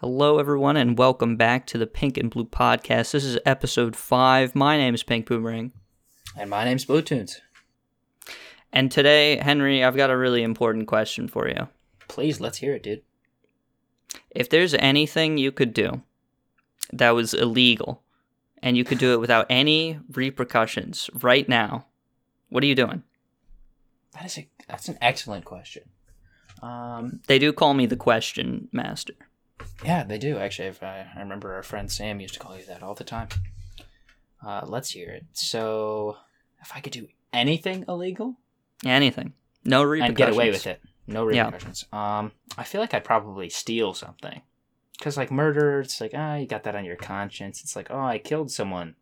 Hello, everyone, and welcome back to the Pink and Blue Podcast. This is episode five. My name is Pink Boomerang. And my name's Bluetoonz. And today, Henry, I've got a really important question for you. Please, let's hear it, dude. If there's anything you could do that was illegal and you could do it without any repercussions right now, what are you doing? That is a that's an excellent question. Um, They do call me the question master. Yeah, they do actually. If I, I remember, our friend Sam used to call you that all the time. Uh, let's hear it. So, if I could do anything illegal Anything. No repercussions. and get away with it, no Yeah. repercussions. Um, I feel like I'd probably steal something, because like murder, it's like ah, you got that on your conscience. It's like oh, I killed someone,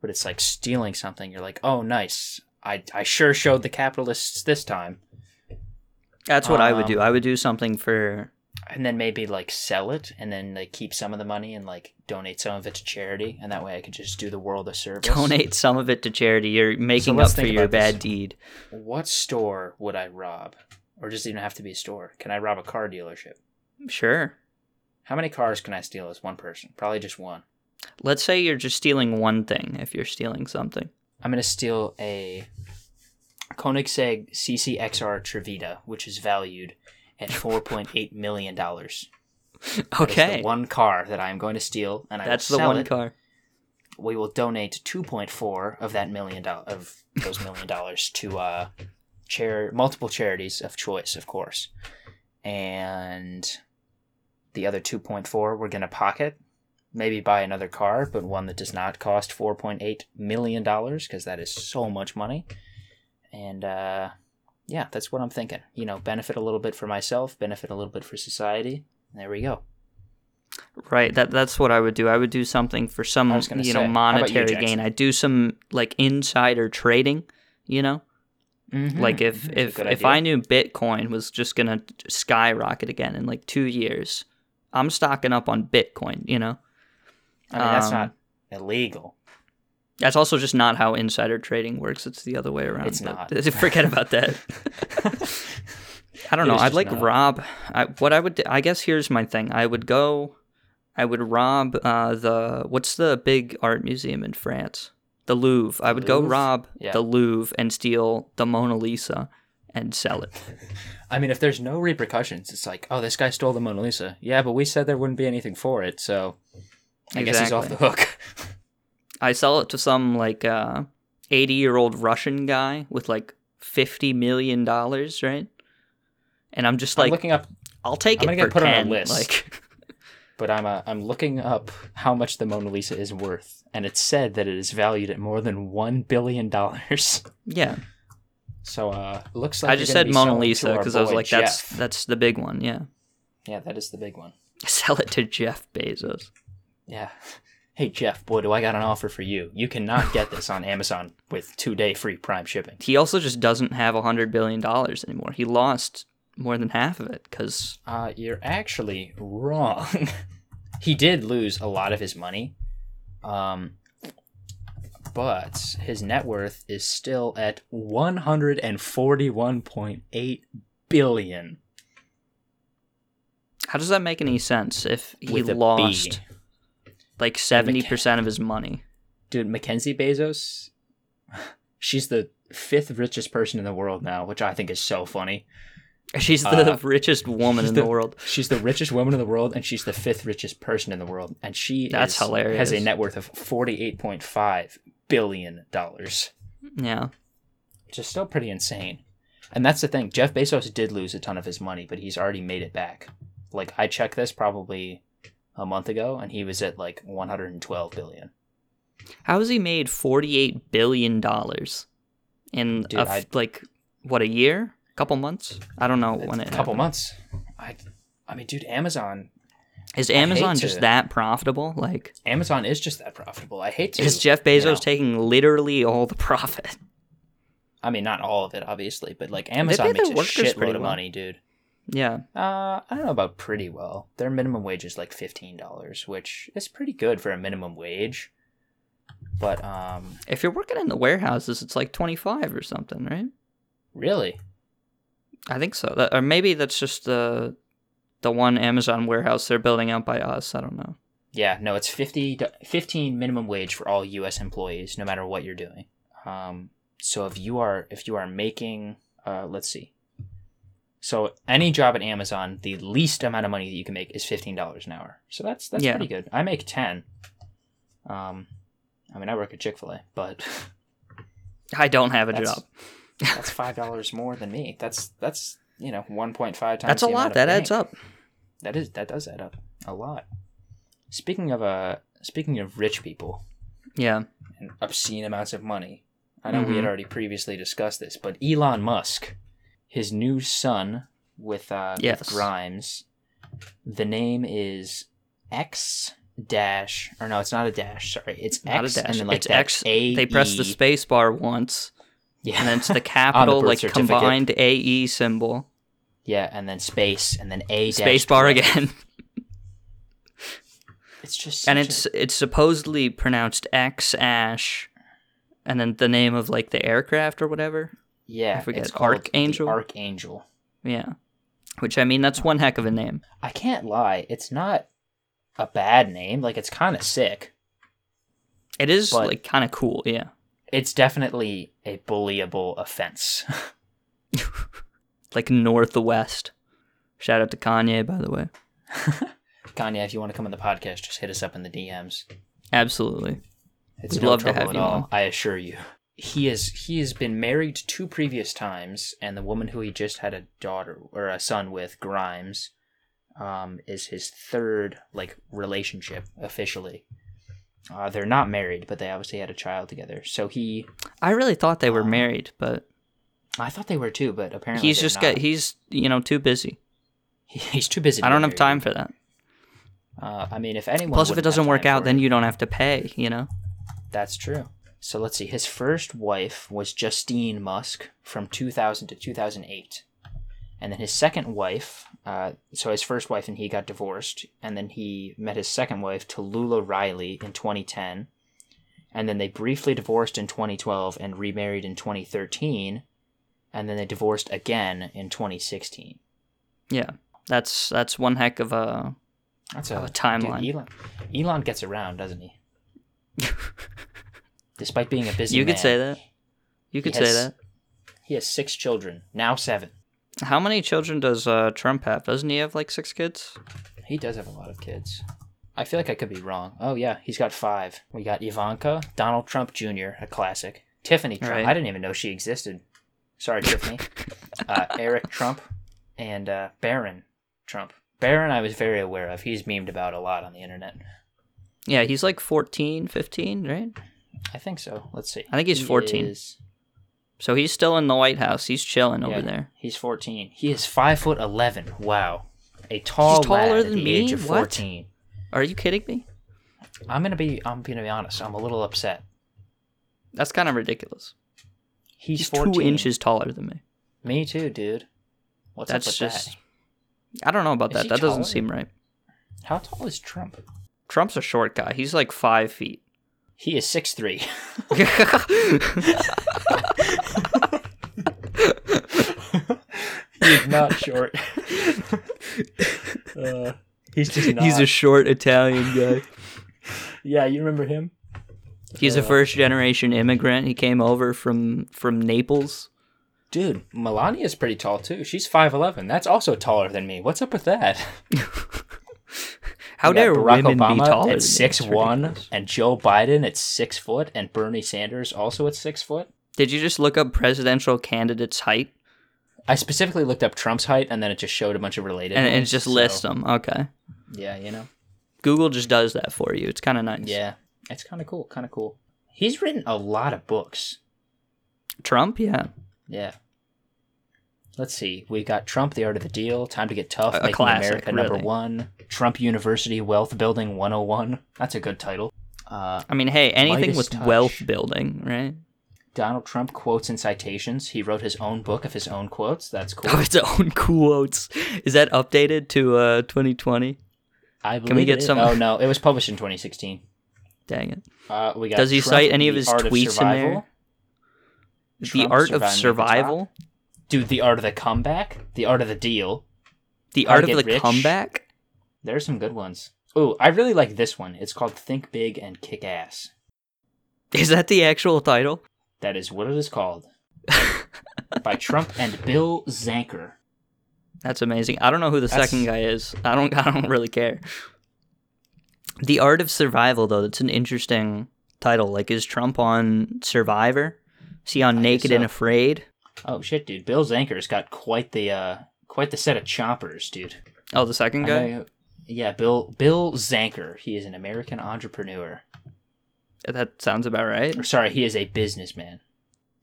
but it's like stealing something. You're like oh, nice. I I sure showed the capitalists this time. That's what I would Um, do. I would do something for. And then maybe like sell it and then like keep some of the money and like donate some of it to charity and that way i could just do the world a service Donate some of it to charity. You're making let's up for your about this. bad deed. what store would i rob or does it even have to be a store can i rob a car dealership Sure. how many cars can i steal as one person probably just one Let's say you're just stealing one thing if you're stealing something. i'm going to steal a koenigsegg ccxr trevita which is valued at 4.8 million dollars That is Okay. the one car that i'm going to steal and I That's the one it. car. we will donate 2.4 of that million dollar of those million dollars to uh chair multiple charities of choice of course and the other 2.4 we're going to pocket maybe buy another car but one that does not cost 4.8 million dollars because that is so much money and uh yeah that's what i'm thinking you know benefit a little bit for myself benefit a little bit for society there we go Right. That that's what I would do. I would do something for some I you say, know about you, monetary gain. I'd do some like insider trading. You know, like if. That's if if. I knew Bitcoin was just gonna skyrocket again in like two years, I'm stocking up on Bitcoin. You know, i mean that's um, not illegal that's also just not how insider trading works. It's the other way around. It's not. Forget about that. I don't know. I'd like not. rob. I, what I would. I guess here's my thing. I would go. I would rob uh, the what's the big art museum in France? The Louvre. I would go rob Yeah. the Louvre and steal the Mona Lisa and sell it. I mean, if there's no repercussions, it's like, oh, this guy stole the Mona Lisa. Yeah, but we said there wouldn't be anything for it, so I guess he's off the hook. I sell it to some like uh, eighty year old Russian guy with like fifty million dollars, right? And I'm just like, I'm looking up, I'll take I'm it gonna for get put on a 10. list. Like, but I'm uh, I'm looking up how much the Mona Lisa is worth, and it's said that it is valued at more than one billion dollars. yeah. So uh, looks like I just said Mona Lisa because I was like, that's that's the big one. Yeah, yeah, that is the big one. sell it to Jeff Bezos. Yeah. Hey Jeff, boy, do I got an offer for you. You cannot get this on Amazon with two day free Prime shipping. He also just doesn't have a hundred billion dollars anymore. He lost more than half of it because Uh, you're actually wrong. he did lose a lot of his money, um, but his net worth is still at 141.8 billion. how does that make any sense if he a B. like seventy percent of his money? Dude, Mackenzie Bezos, she's the fifth richest person in the world now, which I think is so funny. She's the Uh, richest woman in the, the- world. She's the richest woman in the world, and she's the fifth richest person in the world, and she That's is- hilarious. has a net worth of forty-eight point five billion dollars. Yeah, which is still pretty insane. And that's the thing. Jeff Bezos did lose a ton of his money, but he's already made it back. Like I checked this probably a month ago, and he was at like 112 billion. how has he made forty-eight billion dollars in Dude, a f- I- like what a year, a couple months? I don't know when it. a couple happened. months. I, I mean, dude, Amazon. Is Amazon to- just that profitable? Like, Amazon is just that profitable. I hate to. is Jeff Bezos you know, taking literally all the profit? I mean, not all of it, obviously, but like Amazon makes a shitload of well. money, dude. Yeah, Uh, I don't know about pretty well. Their minimum wage is like fifteen dollars, which is pretty good for a minimum wage. But um, if you're working in the warehouses, it's like twenty-five or something, right? really, I think so. That, or maybe that's just the the one Amazon warehouse they're building out by us. I don't know. Yeah, no, it's 50, do- 15 minimum wage for all U.S. employees, no matter what you're doing. Um, so if you are if you are making, uh, let's see, so any job at Amazon, the least amount of money that you can make is fifteen dollars an hour. So that's that's Yeah. pretty good. I make ten. Um, I mean, I work at Chick Fil A, but I don't have a That's- job. that's five dollars more than me. That's that's you know one point five times. That's a lot. That adds up. That is that does add up a lot. Speaking of uh, speaking of rich people, Yeah. and obscene amounts of money. I know we had Mhm. already previously discussed this, but Elon Musk, his new son with uh Yes. with Grimes, the name is X dash or no, it's not a dash. Sorry, it's Not a X dash. and then like it's X. A They press the E- space bar once, yeah, and then it's the capital, birth like combined AE symbol. yeah, and then space and then A dash Space bar again. It's just and it's a- it's supposedly pronounced X Ash, and then the name of like the aircraft or whatever. Yeah, I forget, it's Archangel? Archangel. Yeah, which I mean that's one heck of a name. I can't lie, it's not a bad name. Like it's kind of sick. It is like kind of cool. Yeah, it's definitely a bullyable offense. like Northwest. Shout out to Kanye, by the way. Kanye, if you want to come on the podcast, just hit us up in the DMs. Absolutely. It's We'd no love to have at you all, on. I assure you. He is he has been married two previous times, and the woman who he just had a daughter or a son with, Grimes, um, is his third like relationship officially. Uh, they're not married, but they obviously had a child together. So he, I really thought they were Um, married, but I thought they were too, but apparently he's just got he's you know too busy. He- he's too busy. I don't have time for that. Uh, I mean, if anyone. Plus, if it doesn't work out, then it- you don't have to pay. You know. That's true. So let's see. His first wife was Justine Musk from 2000 to 2008. And then his second wife, uh, so his first wife and he got divorced. And then he met his second wife, Talulah Riley, in 2010. And then they briefly divorced in 2012 and remarried in 2013. And then they divorced again in 2016. Yeah, that's that's one heck of a That's a, a timeline. Dude, Elon, Elon gets around, doesn't he? Despite being a busy you could man, say that. You could say that. He has six children, now seven. How many children does uh, Trump have? Doesn't he have like six kids? He does have a lot of kids. I feel like I could be wrong. Oh yeah, he's got five. We got Ivanka, Donald Trump Jr., a classic. Tiffany Trump. Right. I didn't even know she existed. Sorry, Tiffany. uh, Eric Trump and uh, Barron Trump. Barron, I was very aware of. He's memed about a lot on the internet. Yeah, he's like 14, 15, right? I think so. Let's see. I think he's He 14. is- So he's still in the White House. He's chilling over there. He's 14. He is five foot 11. Wow. A tall He's taller than the me? age of What? 14. Are you kidding me? I'm gonna be. I'm gonna be honest. I'm a little upset. That's kind of ridiculous. He's, He's 14. two inches taller than me. Me too, dude. What's That's up with just. that? I don't know about Is that. That doesn't seem right. How tall is Trump? Trump's a short guy. He's like five feet. He is six three. He's not short. uh, he's just not. He's a short Italian guy. yeah, you remember him? He's a Uh, first generation immigrant. He came over from from Naples. Dude, Melania's pretty tall too. She's five eleven. That's also taller than me. What's up with that? How We got dare Barack women Obama be taller? at six one, and Joe Biden at six foot, and Bernie Sanders also at six foot. Did you just look up presidential candidates' height I specifically looked up Trump's height, and then it just showed a bunch of related. and, and it just so- lists them? Okay, Yeah, you know. Google just does that for you. It's kind of nice. Yeah, it's kind of cool. Kind of cool. He's written a lot of books. Trump, yeah, Yeah. Let's see. We got Trump, The Art of the Deal, Time to Get Tough, A- a Making classic, America Number. One, Trump University Wealth Building 101. That's a good title. Uh, I mean, hey, anything with touch. wealth building, right? Donald Trump quotes and citations. He wrote his own book of his own quotes. That's cool. Of its own quotes. Is that updated to uh 2020? I we get it is- some- Oh no, it was published in 2016. Dang it. Uh, we got Does he Trump, cite any of his tweets in Survival. there? the art of surviving at the top. survival. Dude, the art of the comeback, the art of the deal. The Art of the Rich. Comeback. There's some good ones. Oh, I really like this one. It's called Think Big and Kick Ass. Is that the actual title? That is what it is called. By Trump and Bill Zanker. That's amazing. I don't know who the That's- second guy is. I don't. I don't really care. The Art of Survival, though, that's an interesting title. Like, is Trump on Survivor? Is he on I Naked and. Afraid? Oh shit, dude. Bill Zanker's got quite the uh quite the set of choppers, dude. Oh, the second guy. I- yeah, Bill Bill Zanker. He is an American entrepreneur. That sounds about right. Or sorry, he is a businessman.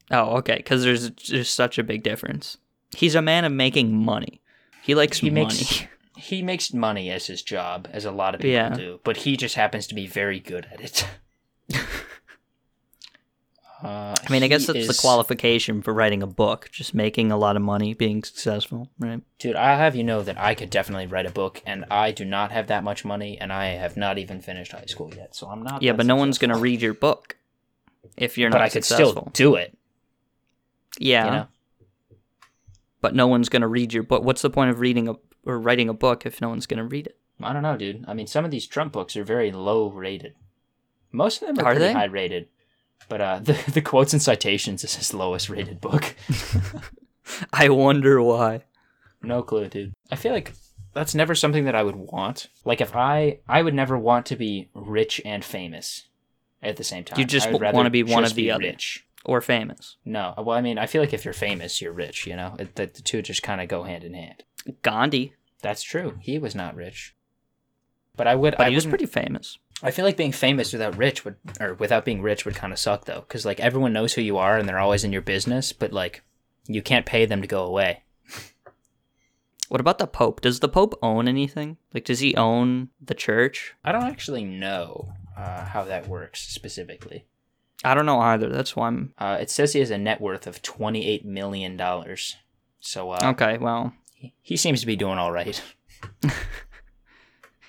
Oh, okay. Because there's just such a big difference. He's a man of making money. He likes He money. makes he makes money as his job, as a lot of people Yeah. do, but he just happens to be very good at it. uh, I mean, I guess that's is- the qualification for writing a book. Just making a lot of money, being successful, right? Dude, I'll have you know that I could definitely write a book, and I do not have that much money, and I have not even finished high school yet, so I'm not. Yeah, but no one's gonna read your book if you're But not I could still do it. yeah, You know, but no one's gonna read your book. What's the point of reading a or writing a book if no one's gonna read it? I don't know, dude. I mean, some of these Trump books are very low rated. Most of them are, Are pretty they? high rated, but uh, the the quotes and citations is his lowest rated book. I wonder why. No clue, dude. I feel like that's never something that I would want. Like if I I would never want to be rich and famous at the same time. You just I would w- rather wanna be one or the be other. Rich. Or famous. No, well, I mean, I feel like if you're famous, you're rich. You know, it, the, the two just kind of go hand in hand. Gandhi, That's true. He was not rich, but I would. but I he was pretty famous. I feel like being famous without rich would, or without being rich would kind of suck though, because like everyone knows who you are and they're always in your business, but like you can't pay them to go away. What about the Pope? Does the Pope own anything? Like, does he own the church? I don't actually know uh, how that works specifically. I don't know either. That's why I'm Uh, it says he has a net worth of twenty eight million dollars. So uh, okay. Well, he, he seems to be doing all right.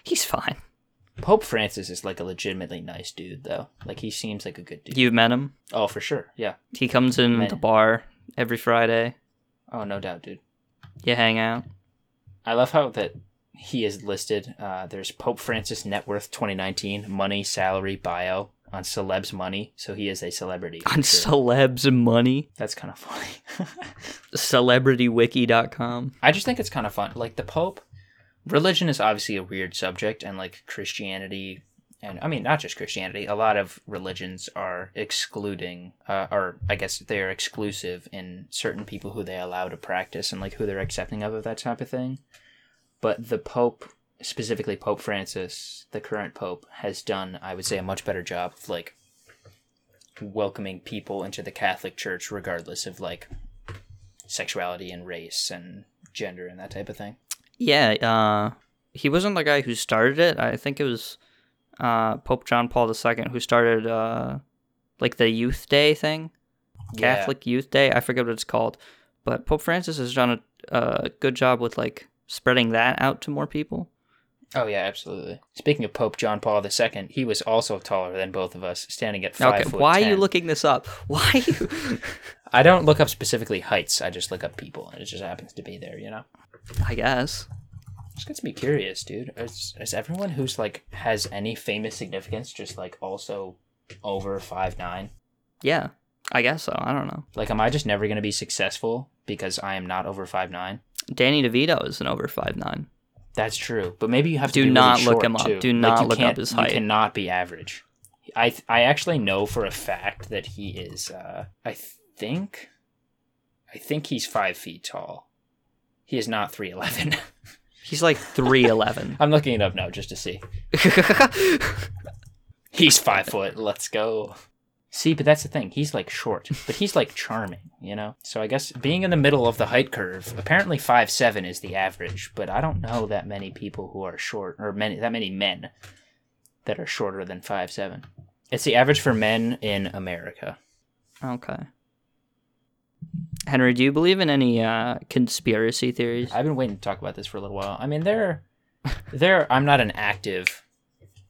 he's fine. Pope Francis is like a legitimately nice dude, though. Like he seems like a good dude. You've met him. oh, for sure. Yeah. He comes in the bar every Friday. Oh, no doubt, dude. You hang out. I love how that he is listed. Uh, there's Pope Francis net worth 2019, money, salary, bio on Celebs Money. So he is a celebrity. on sure. celebs money. That's kind of funny. Celebritywiki.com. I just think it's kind of fun. Like the Pope, religion is obviously a weird subject, and like Christianity, and I mean not just Christianity. A lot of religions are excluding, uh, or I guess they are exclusive in certain people who they allow to practice and like who they're accepting of of that type of thing. But the Pope, specifically Pope Francis, the current Pope, has done, I would say, a much better job of like welcoming people into the Catholic Church, regardless of like sexuality and race and gender and that type of thing. Yeah, uh, he wasn't the guy who started it. I think it was uh, Pope John Paul II who started uh, like the Youth Day thing, Catholic Youth Day. I forget what it's called, but Pope Francis has done a, a good job with like spreading that out to more people. Oh yeah, absolutely. Speaking of Pope John Paul II, he was also taller than both of us, standing at five okay, foot. why are you looking this up? Why? Are you... I don't look up specifically heights. I just look up people, and it just happens to be there. You know, I guess. just gets me curious, dude. Is, is everyone who's like has any famous significance just like also over five nine? Yeah, I guess so. I don't know. Like, am I just never gonna be successful because I am not over five nine? Danny DeVito is an over five nine. That's true, but maybe you have to Do be really not look him up. too. Do not you look up his height. You cannot be average. I th- I actually know for a fact that he is. Uh, I think, I think he's five feet tall. He is not three eleven. He's like three eleven. I'm looking it up now just to see. He's five foot. Let's go. See, but that's the thing. He's like short, but he's like charming, you know. So I guess being in the middle of the height curve, apparently five seven is the average, but I don't know that many people who are short or many that many men that are shorter than five seven. It's the average for men in America. okay. Henry, do you believe in any uh, conspiracy theories? I've been waiting to talk about this for a little while. I mean, there, there. I'm not an active,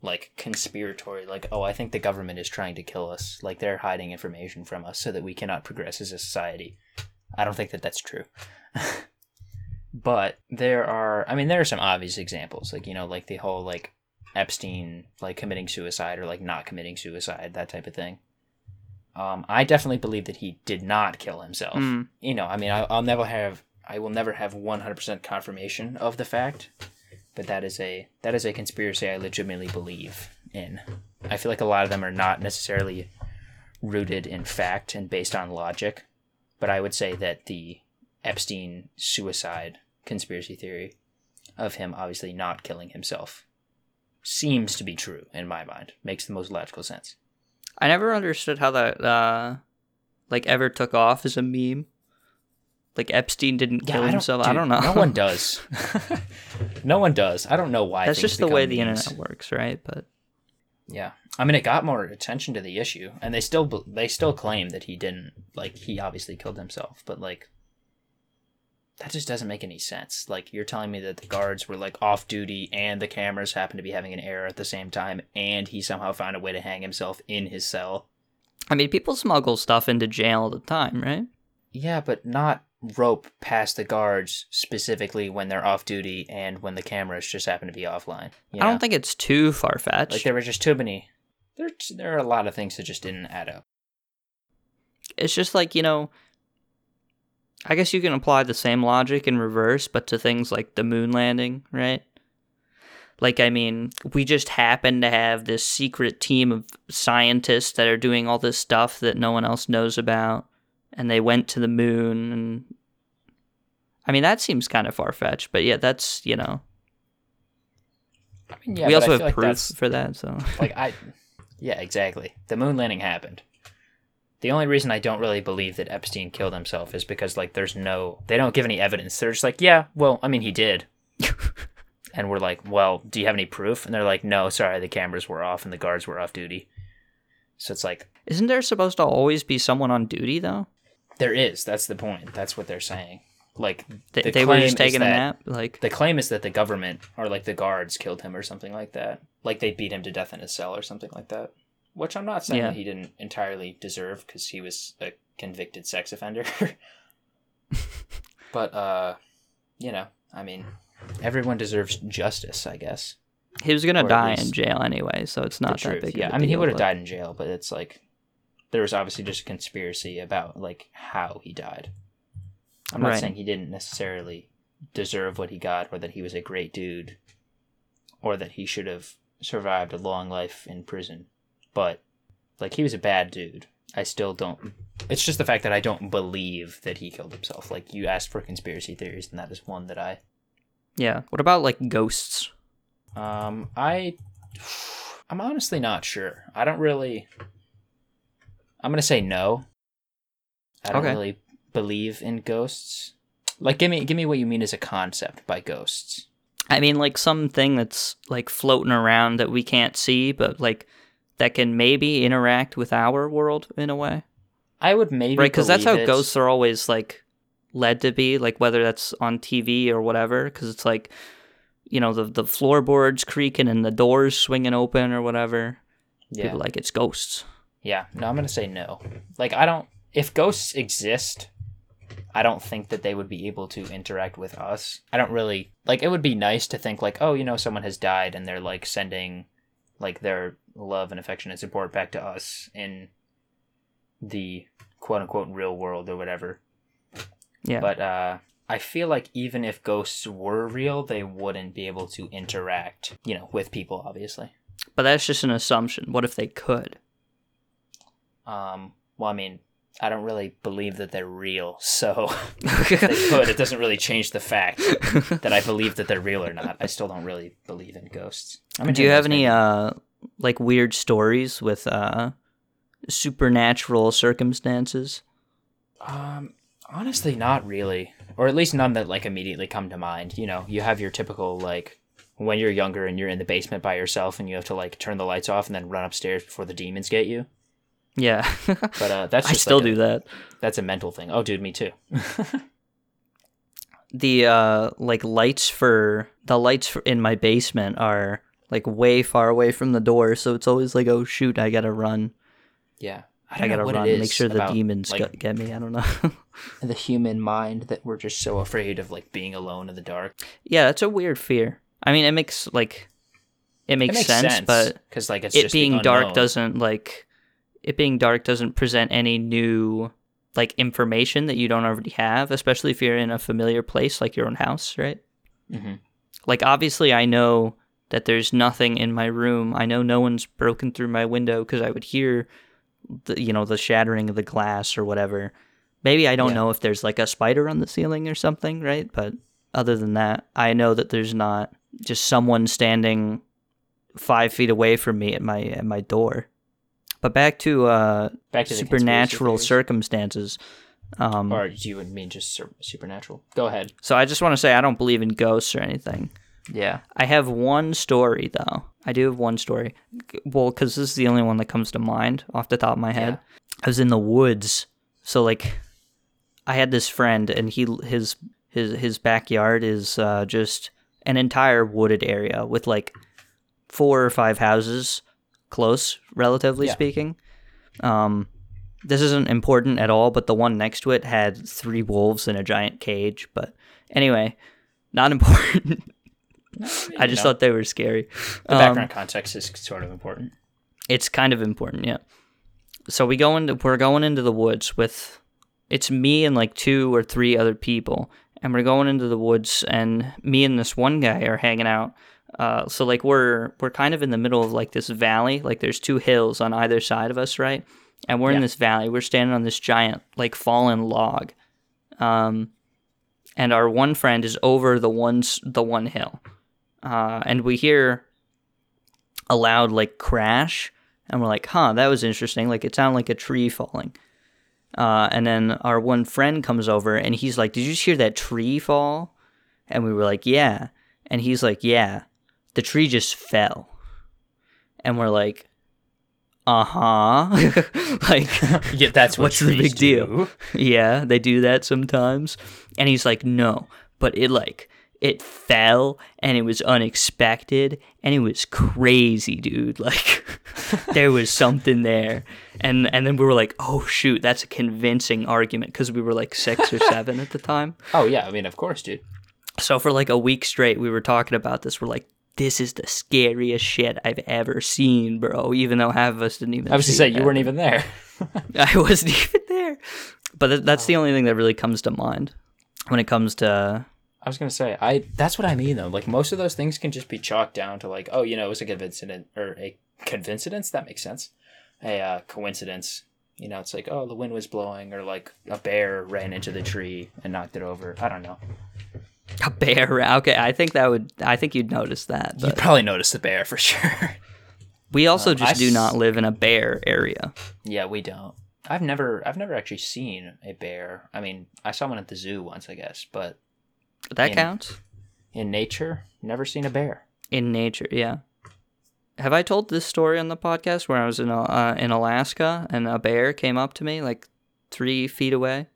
like conspiratory. Like, oh, I think the government is trying to kill us. Like they're hiding information from us so that we cannot progress as a society. I don't think that that's true. But there are, I mean, there are some obvious examples, like you know, like the whole like Epstein like committing suicide or like not committing suicide, that type of thing. Um, I definitely believe that he did not kill himself. Mm. You know, I mean, I, I'll never have, I will never have one hundred percent confirmation of the fact, but that is a that is a conspiracy I legitimately believe in. I feel like a lot of them are not necessarily rooted in fact and based on logic, but I would say that the Epstein suicide conspiracy theory of him obviously not killing himself seems to be true in my mind. Makes the most logical sense. I never understood how that uh like ever took off as a meme. Like Epstein didn't kill I himself. I don't know. No one does. no one does. I don't know why. That's just the way the memes. internet works, right? But Yeah, I mean, it got more attention to the issue, and they still they still claim that he didn't. Like, he obviously killed himself, but like, that just doesn't make any sense. Like, you're telling me that the guards were like off duty, and the cameras happened to be having an error at the same time, and he somehow found a way to hang himself in his cell. I mean, people smuggle stuff into jail all the time, right? Yeah, but not rope past the guards specifically when they're off duty and when the cameras just happen to be offline. you I don't think it's too far fetched. like there were just too many. There, there are a lot of things that just didn't add up. it's just like you know i guess you can apply the same logic in reverse but to things like the moon landing right like i mean we just happen to have this secret team of scientists that are doing all this stuff that no one else knows about and they went to the moon and i mean that seems kind of far-fetched but yeah that's you know I mean, yeah, we also have like proof for that so like I yeah, exactly. The moon landing happened. The only reason I don't really believe that Epstein killed himself is because like there's no they don't give any evidence. They're just like, yeah, well, I mean he did. and we're like, well, do you have any proof? And they're like, no, sorry, the cameras were off and the guards were off duty. So it's like isn't there supposed to always be someone on duty though there is. That's the point. That's what they're saying. Like they, the they were just taking a nap like The claim is that the government or like the guards killed him or something like that. Like they beat him to death in his cell or something like that. Which I'm not saying Yeah. he didn't entirely deserve because he was a convicted sex offender. but uh, you know, I mean, everyone deserves justice, I guess. He was gonna Or die in jail anyway, so it's not that big. Yeah, of a I mean, he would have died in jail, but it's like there was obviously just a conspiracy about like how he died. I'm not Right. saying he didn't necessarily deserve what he got, or that he was a great dude, or that he should have survived a long life in prison, but like he was a bad dude. I still don't. It's just the fact that I don't believe that he killed himself. Like you asked for conspiracy theories, and that is one that I Yeah. What about like ghosts? Um, I, I'm honestly not sure. I don't really. I'm gonna say no. I don't Okay. really believe in ghosts. Like, give me give me what you mean as a concept by ghosts. I mean, like something that's like floating around that we can't see, but like that can maybe interact with our world in a way, I would maybe right? Because that's how it. ghosts are always like led to be, like whether that's on TV or whatever. Because it's like, you know, the the floorboards creaking and the doors swinging open or whatever. Yeah, People like it's ghosts. yeah. No, I'm gonna say no. Like, I don't. If ghosts exist, I don't think that they would be able to interact with us. I don't really like. It would be nice to think like, oh, you know, someone has died and they're like sending like their love and affection and support back to us in the quote unquote real world or whatever. Yeah. But uh I feel like even if ghosts were real, they wouldn't be able to interact, you know, with people obviously. But that's just an assumption. What if they could? Um well I mean, I don't really believe that they're real, so they could. It doesn't really change the fact that I believe that they're real or not. I still don't really believe in ghosts. I mean, Do you have any uh like weird stories with uh supernatural circumstances? Um, honestly, not really, or at least none that like immediately come to mind. You know, you have your typical like when you're younger and you're in the basement by yourself and you have to like turn the lights off and then run upstairs before the demons get you. Yeah. But uh, that's I still like a- do that. That's a mental thing. Oh, dude, me too. The uh like lights for the lights for, in my basement are like way far away from the door, so it's always like oh shoot, I got to run. yeah, I I, gotta run, is make sure the about, demons like- get, me. I don't know. the human mind that we're just so afraid of like being alone in the dark. yeah, that's a weird fear. I mean, it makes like it makes, it makes sense, sense, but because like it's it being dark doesn't like it being dark doesn't present any new like information that you don't already have, especially if you're in a familiar place like your own house, right? Mhm. Like obviously I know that there's nothing in my room. I know no one's broken through my window because I would hear the you know the shattering of the glass or whatever. Maybe I don't Yeah. know if there's like a spider on the ceiling or something, right? But other than that, I know that there's not just someone standing five feet away from me at my at my door. But back to uh, Back to supernatural circumstances. Um, or do you mean just sur- supernatural? Go ahead. so I just want to say I don't believe in ghosts or anything. Yeah. I have one story though. I do have one story. Well, because this is the only one that comes to mind off the top of my head. Yeah. I was in the woods, so like, I had this friend, and he his his his backyard is uh, just an entire wooded area with like four or five houses close, relatively Yeah. speaking. Um, this isn't important at all, but the one next to it had three wolves in a giant cage. But anyway, not important. I just thought they were scary. the Um, background context is sort of important. it's kind of important, yeah. So we go into we're going into the woods with it's me and like two or three other people, and we're going into the woods, and me and this one guy are hanging out. Uh, so like we're we're kind of in the middle of like this valley, like there's two hills on either side of us, right? And we're in this valley. We're standing on this giant like fallen log, um, and our one friend is over the one the one hill, uh, and we hear a loud like crash. And we're like huh that was interesting. Like it sounded like a tree falling. Uh, and then our one friend comes over and he's like did you just hear that tree fall? And we were like yeah. And he's like yeah the tree just fell and we're like uh-huh like Yeah, that's what what's the big deal? do. yeah, they do that sometimes. And he's like, no, but it like it fell and it was unexpected and it was crazy, dude. Like there was something there. And and then we were like, oh shoot, that's a convincing argument because we were like six or seven at the time. Oh yeah, I mean of course, dude. So for like a week straight, we were talking about this. We're like, this is the scariest shit I've ever seen, bro. Even though half of us didn't even. I was to say you weren't even there. I wasn't even there. But th- that's the only thing that really comes to mind when it comes to. I was gonna say I. That's what I mean though. Like most of those things can just be chalked down to like, oh, you know, it was a coincidence or a coincidence. That makes sense. A uh, coincidence. You know, it's like, oh, the wind was blowing, or like a bear ran into the tree and knocked it over. I don't know. A bear. Okay, I think that would. I think you'd notice that. You But probably notice the bear for sure. we also Um, just I do s- not live in a bear area. yeah, we don't. I've never, I've never actually seen a bear. I mean, I saw one at the zoo once, I guess, but That In- counts in nature, never seen a bear. in nature. Yeah. Have I told this story on the podcast where I was in uh, in Alaska and a bear came up to me like three feet away?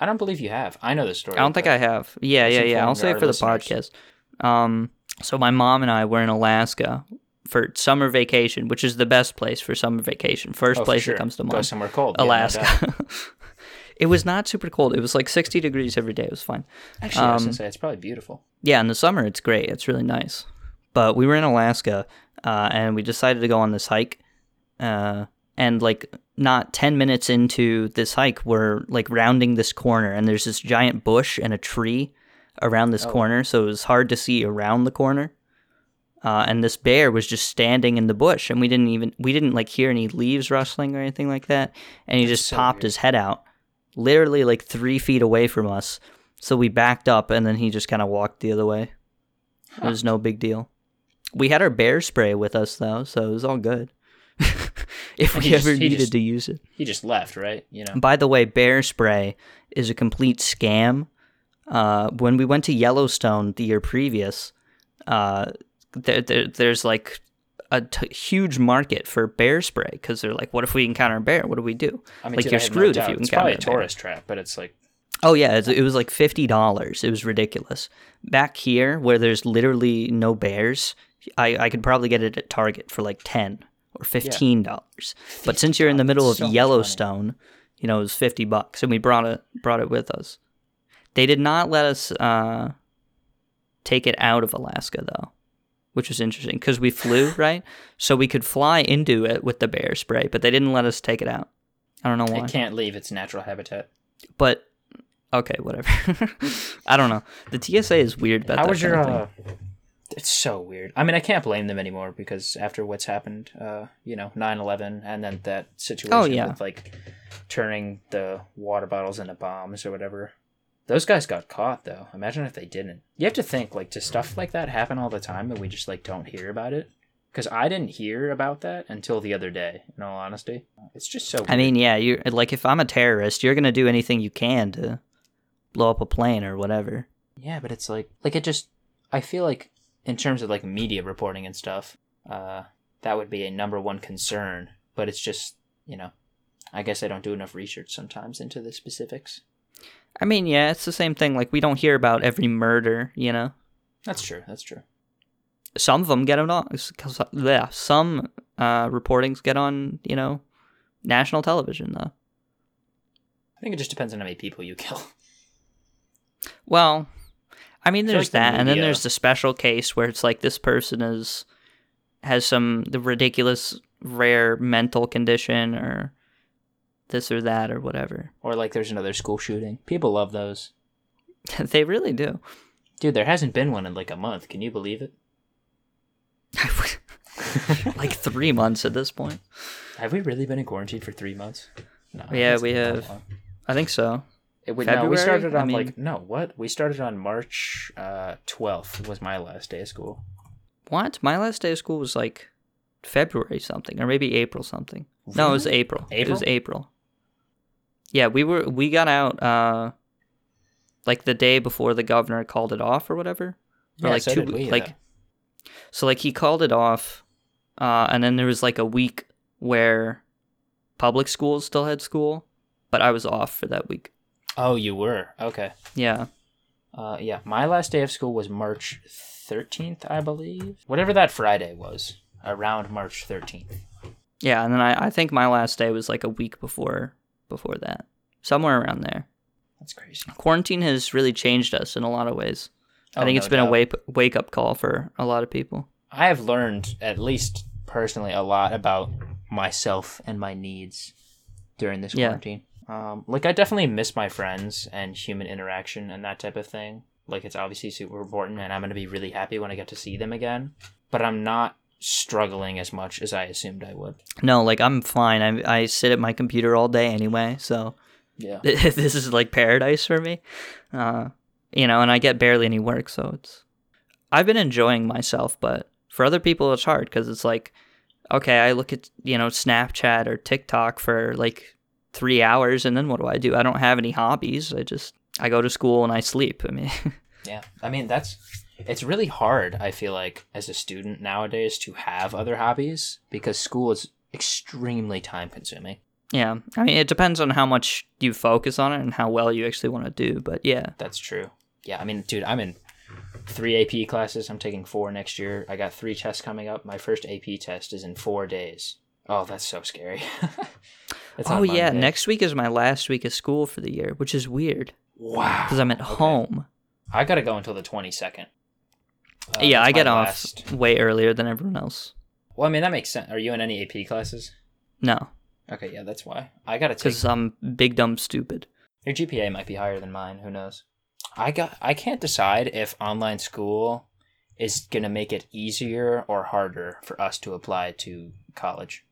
I don't believe you have. I know the story. I don't think I have. Yeah, yeah, yeah. I'll say it for the listeners. podcast. Um, so my mom and I were in Alaska for summer vacation, which is the best place for summer vacation. First Oh, place sure. that comes to mind. Go somewhere cold. Yeah, no. Alaska. it was not super cold. It was like 60 degrees every day. It was fine. Actually, I was Um, gonna say it's probably beautiful. Yeah, in the summer it's great. It's really nice. But we were in Alaska, uh, and we decided to go on this hike. Uh, and like not ten minutes into this hike, we're like rounding this corner, and there's this giant bush and a tree around this Oh. corner, so it was hard to see around the corner. Uh, and this bear was just standing in the bush, and we didn't even we didn't like hear any leaves rustling or anything like that. And he That's just so popped weird. his head out, literally like three feet away from us. So we backed up, and then he just kind of walked the other way. It was no big deal. We had our bear spray with us though, so it was all good. If And we he just- ever needed just- to use it. He just left, right? You know. By the way, bear spray is a complete scam. Uh, when we went to Yellowstone the year previous, uh, there, there, there's like a t- huge market for bear spray because they're like, what if we encounter a bear? What do we do? I mean, like, dude, you're screwed no if you It's encounter probably a a bear. tourist trap, but it's like Oh yeah, it was like fifty dollars. It was ridiculous. Back here, where there's literally no bears, I, I could probably get it at Target for like ten or fifteen dollars. But since you're in the middle of So. Yellowstone, you know, it was fifty bucks, and we brought it brought it with us. They did not let us uh, take it out of Alaska though, which was interesting because we flew right, so we could fly into it with the bear spray, but they didn't let us take it out. I don't know why, It can't leave its natural habitat. but okay, whatever. I don't know. The TSA is weird about How that was your? kind of thing. Uh, it's so weird. I mean, I can't blame them anymore because after what's happened, uh, you know, 9-11 and then that situation Oh, yeah. with like turning the water bottles into bombs or whatever. Those guys got caught though. Imagine if they didn't. You have to think like does stuff like that happen all the time and we just like don't hear about it? Because I didn't hear about that until the other day. In all honesty, it's just so. I mean, yeah, you're like if I'm a terrorist, you're gonna do anything you can to blow up a plane or whatever. Yeah, but it's like like it just I feel like in terms of like media reporting and stuff, uh that would be a number one concern, but it's just, you know, I guess I don't do enough research sometimes into the specifics. I mean, yeah, it's the same thing. Like we don't hear about every murder, you know. That's true. That's true. Some of them get on, yeah, some uh, reportings get on, you know, national television though. I think it just depends on how many people you kill. Well, I mean, there's like the that, and then there's the special case where it's like this person is has some the ridiculous rare mental condition or this or that or whatever. Or like there's another school shooting. People love those. they really do. Dude, there hasn't been one in like a month. Can you believe it? like three months at this point. Have we really been in quarantine for three months? No. Yeah, we have. I think so. It would, no, we February? started I on mean- like no what? We started on March uh, twelfth was my last day of school. What? My last day of school was like February something, or maybe April something. No, it was Really? April. It was April? April. Yeah, we were we got out uh like the day before the governor called it off or whatever. Or Yeah, like so two we, like though. so like he called it off uh and then there was like a week where public schools still had school, but I was off for that week. Oh, you were okay. Yeah. Uh, yeah, my last day of school was March thirteenth, I believe. Whatever that Friday was, around March thirteenth. Yeah, and then I, I think my last day was like a week before before that. Somewhere around there. That's crazy. Quarantine has really changed us in a lot of ways. I Oh, think no it's been a wake wake up call for a lot of people. I have learned, at least personally, a lot about myself and my needs during this Yeah. quarantine. Um, like, I definitely miss my friends and human interaction and that type of thing. Like, it's obviously super important, and I'm going to be really happy when I get to see them again. But I'm not struggling as much as I assumed I would. No, like I'm fine. I I sit at my computer all day anyway, so Yeah. this is like paradise for me. Uh, you know, and I get barely any work, so it's I've been enjoying myself, but for other people it's hard because it's like okay, I look at you know Snapchat or TikTok for like three hours, and then what do I do? I don't have any hobbies. I just I go to school and I sleep. I mean, Yeah, I mean that's it's really hard. I feel like as a student nowadays to have other hobbies because school is extremely time consuming. yeah. I mean, it depends on how much you focus on it and how well you actually want to do. But yeah, That's true. Yeah, I mean, dude, I'm in three AP classes. I'm taking four next year. I got three tests coming up. My first AP test is in four days. Oh, that's so scary. It's oh yeah, next week is my last week of school for the year, which is weird Wow. because I'm at Okay. home. I gotta go until the 22nd. Uh, yeah, I get my off way earlier than everyone else. Well, I mean that makes sense. Are you in any AP classes? No, Okay, yeah, that's why. I gotta take because I'm big dumb stupid. Your GPA might be higher than mine. Who knows? I got. I can't decide if online school is gonna make it easier or harder for us to apply to college.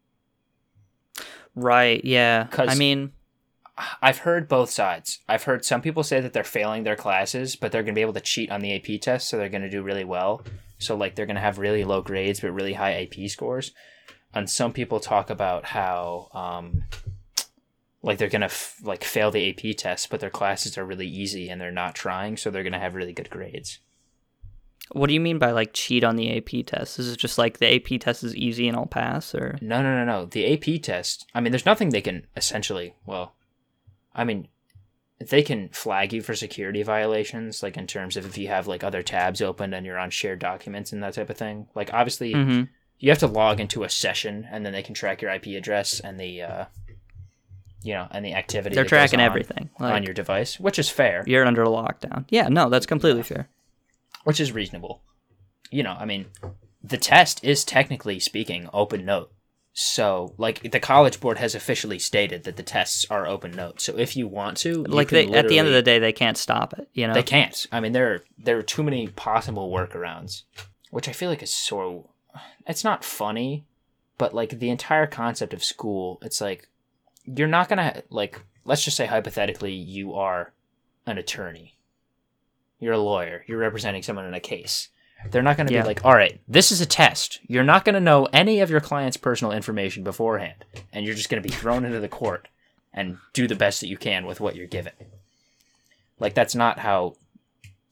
Right? Yeah. 'Cause- I mean, I've heard both sides. I've heard some people say that they're failing their classes, but they're gonna be able to cheat on the AP test, so they're gonna do really well. So like they're gonna have really low grades but really high AP scores. And some people talk about how um, like they're gonna f- like fail the AP test, but their classes are really easy and they're not trying, so they're gonna have really good grades. What do you mean by like cheat on the AP test? Is it just like the AP test is easy and I'll pass, or No, no, no, no. The AP test. I mean, there's nothing they can essentially. Well, I mean, they can flag you for security violations, like in terms of if you have like other tabs open and you're on shared documents and that type of thing. Like, obviously, hmm you have to log into a session and then they can track your IP address and the uh, you know and the activity. They're tracking on everything on your device, which is fair, You're under lockdown. Yeah, no, that's completely fair. Which is reasonable. You know, I mean, the test is technically speaking open note. So, like the college board has officially stated that the tests are open note. So, if you want to, you Like can they, at the end of the day, they can't stop it. You know, They can't. I mean, there are, there are too many possible workarounds, which I feel like is so. It's not funny, but like the entire concept of school, it's like you're not gonna like. Let's just say hypothetically, you are an attorney. You're a lawyer. You're representing someone in a case. They're not going to Yeah. be like, all right, this is a test. You're not going to know any of your client's personal information beforehand, and you're just going to be thrown into the court and do the best that you can with what you're given. Like that's not how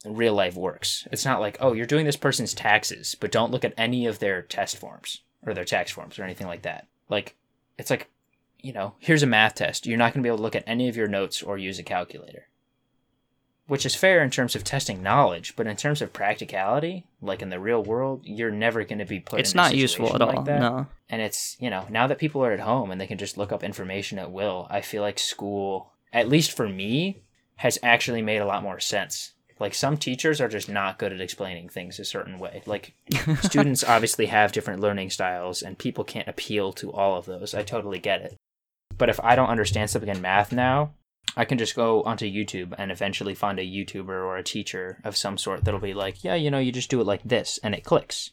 real life works. It's not like, oh, you're doing this person's taxes, but don't look at any of their test forms or their tax forms or anything like that. Like it's like, you know, here's a math test. You're not going to be able to look at any of your notes or use a calculator. Which is fair in terms of testing knowledge, but in terms of practicality, like in the real world, you're never going to be put. it's in a not useful at all. like that no. and it's you know now that people are at home and they can just look up information at will i feel like school at least for me has actually made a lot more sense like some teachers are just not good at explaining things a certain way like students obviously have different learning styles and people can't appeal to all of those i totally get it but if i don't understand something in math now i can just go onto youtube and eventually find a youtuber or a teacher of some sort that'll be like yeah you know you just do it like this and it clicks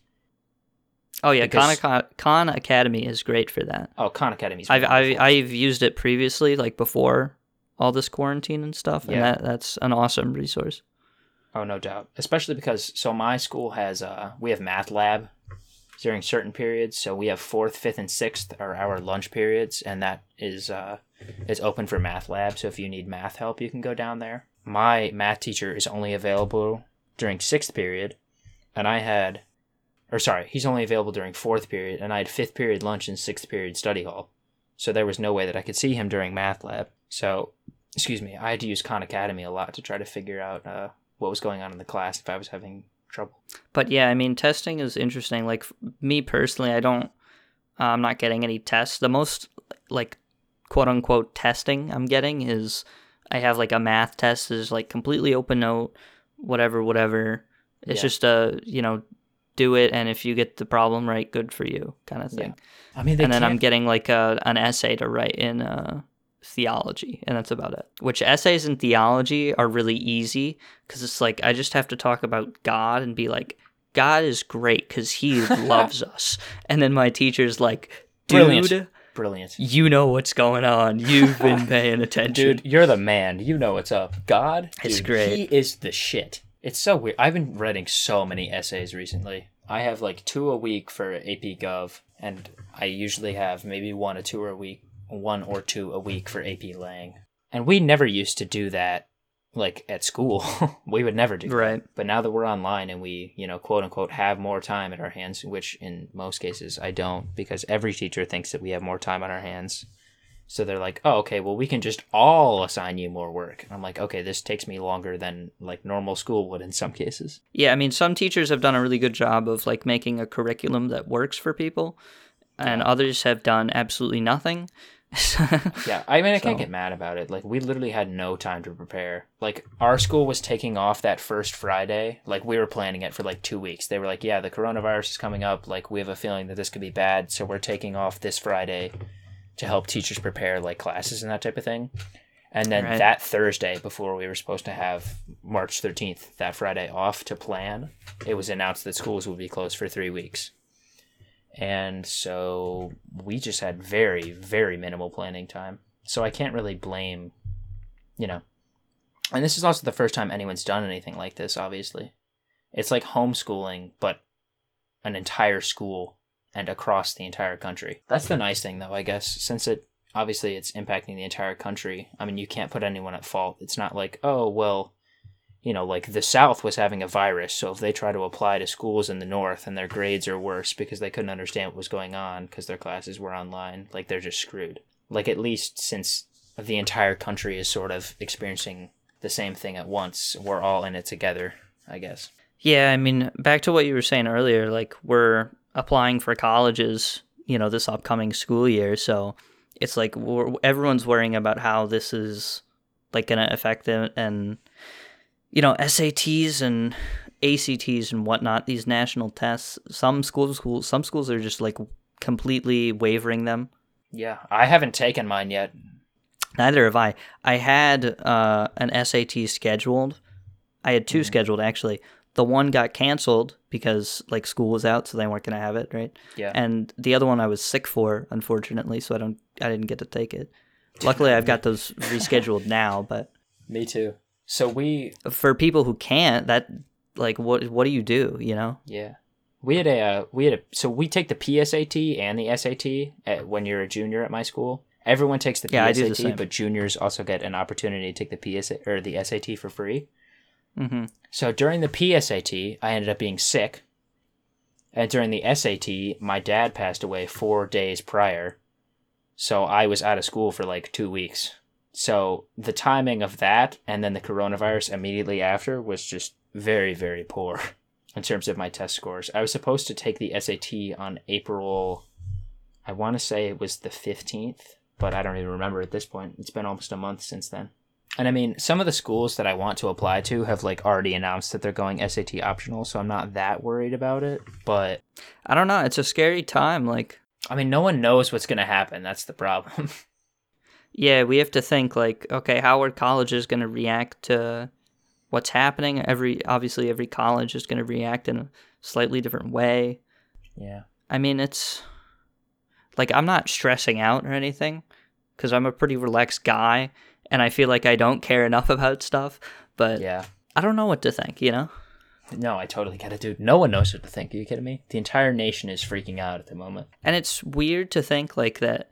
Oh yeah, Because- Khan, Khan Academy is great for that. oh khan academy's I've, I've. I've used it previously, like before all this quarantine and stuff, and Yeah. that that's an awesome resource. Oh, no doubt. Especially because so my school has uh we have math lab during certain periods. So we have fourth, fifth, and sixth are our lunch periods, and that is uh is open for math lab. So if you need math help, you can go down there. My math teacher is only available during sixth period, and I had, or sorry, he's only available during fourth period, and I had fifth period lunch and sixth period study hall. So there was no way that I could see him during math lab. So, excuse me, I had to use Khan Academy a lot to try to figure out uh, what was going on in the class if I was having trouble. But yeah, I mean, testing is interesting. Like me personally, I don't, uh, I'm not getting any tests. The most like quote unquote testing I'm getting is I have like a math test is like completely open note, whatever, whatever. It's Yeah. just a you know, do it, and if you get the problem right, good for you, kind of thing. I mean, they and then I'm getting like a, an essay to write in uh, theology, and that's about it. Which essays in theology are really easy because it's like I just have to talk about God and be like, God is great because He loves us, and then my teacher's like, dude. Brilliant. Brilliant. You know what's going on. You've been paying attention. Dude, you're the man. You know what's up. God, It's dude, great. He is the shit. It's so weird. I've been writing so many essays recently. I have like two a week for AP Gov, and I usually have maybe one or two a week, one or two a week for AP Lang. And we never used to do that, like at school. we would never do that. Right. But now that we're online and we, you know, quote unquote, have more time at our hands, which in most cases I don't, because every teacher thinks that we have more time on our hands. So they're like, oh, okay, well, we can just all assign you more work. And I'm like, okay, this takes me longer than like normal school would in some cases. Yeah, I mean, some teachers have done a really good job of like making a curriculum that works for people, and others have done absolutely nothing. Yeah, I mean, I can't get mad about it. Like, we literally had no time to prepare. Like, our school was taking off that first Friday. Like, we were planning it for like two weeks. They were like, yeah, the coronavirus is coming up. Like, we have a feeling that this could be bad. So we're taking off this Friday to help teachers prepare like classes and that type of thing. And then Right. that Thursday, before we were supposed to have March 13th, that Friday off to plan, it was announced that schools would be closed for three weeks. And so we just had very, very minimal planning time. So I can't really blame, you know. And this is also the first time anyone's done anything like this, obviously. It's like homeschooling, but an entire school and across the entire country. That's the nice thing, though, I guess, since it obviously it's impacting the entire country. I mean, you can't put anyone at fault. It's not like, oh, well, you know, like the South was having a virus, so if they try to apply to schools in the North and their grades are worse because they couldn't understand what was going on because their classes were online, like they're just screwed. Like, at least since the entire country is sort of experiencing the same thing at once, we're all in it together, I guess. Yeah, I mean, back to what you were saying earlier, like we're applying for colleges, you know, this upcoming school year. So it's like everyone's worrying about how this is like going to affect them and you know SATs and ACTs and whatnot. These national tests. Some schools, schools, some schools are just like completely wavering them. Yeah, I haven't taken mine yet. Neither have I. I had uh, an SAT scheduled. I had 2 Mhm. scheduled actually. The one got canceled because like school was out, so they weren't gonna have it, right? Yeah. And the other one I was sick for, unfortunately, so I don't, I didn't get to take it. Luckily, I've got those rescheduled now. But Me too. So we for people who can't, that like, what, what do you do? You know? Yeah, we had a uh, we had a so we take the PSAT and the SAT at, when you're a junior at my school. Everyone takes the Yeah, the PSAT, same. but juniors also get an opportunity to take the PSA or the SAT for free. hmm So during the PSAT, I ended up being sick, and during the SAT, my dad passed away four days prior, so I was out of school for like two weeks. So the timing of that and then the coronavirus immediately after was just very, very poor in terms of my test scores. I was supposed to take the SAT on April, I want to say it was the 15th, but I don't even remember at this point. It's been almost a month since then. And I mean, some of the schools that I want to apply to have like already announced that they're going SAT optional, so I'm not that worried about it. But I don't know. It's a scary time. Like, I mean, no one knows what's going to happen. That's the problem. yeah, we have to think like, okay, how are colleges going to react to what's happening? Every obviously every college is going to react in a slightly different way. yeah. I mean, it's like I'm not stressing out or anything because I'm a pretty relaxed guy and I feel like I don't care enough about stuff. But Yeah. I don't know what to think, you know? No, I totally get it, dude. No one knows what to think. Are you kidding me? The entire nation is freaking out at the moment. And it's weird to think like that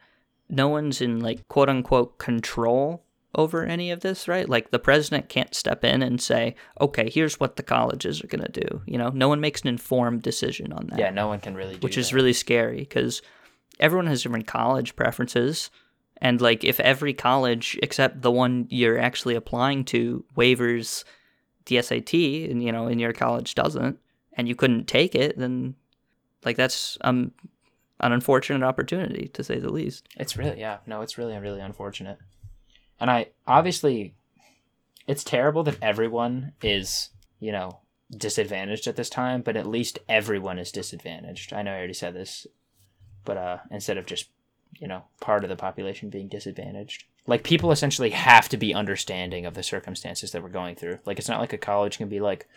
no one's in like quote unquote control over any of this, right? Like the president can't step in and say, okay, here's what the colleges are going to do. You know, no one makes an informed decision on that. Yeah, no one can really do which is really scary because everyone has different college preferences. And like, if every college except the one you're actually applying to waivers the SAT, and you know, and your college doesn't, and you couldn't take it, then like that's um an unfortunate opportunity to say the least. It's really yeah, no, it's really really unfortunate. And I obviously it's terrible that everyone is, you know, disadvantaged at this time, but at least everyone is disadvantaged. I know I already said this, but uh instead of just, you know, part of the population being disadvantaged. Like people essentially have to be understanding of the circumstances that we're going through. Like it's not like a college can be like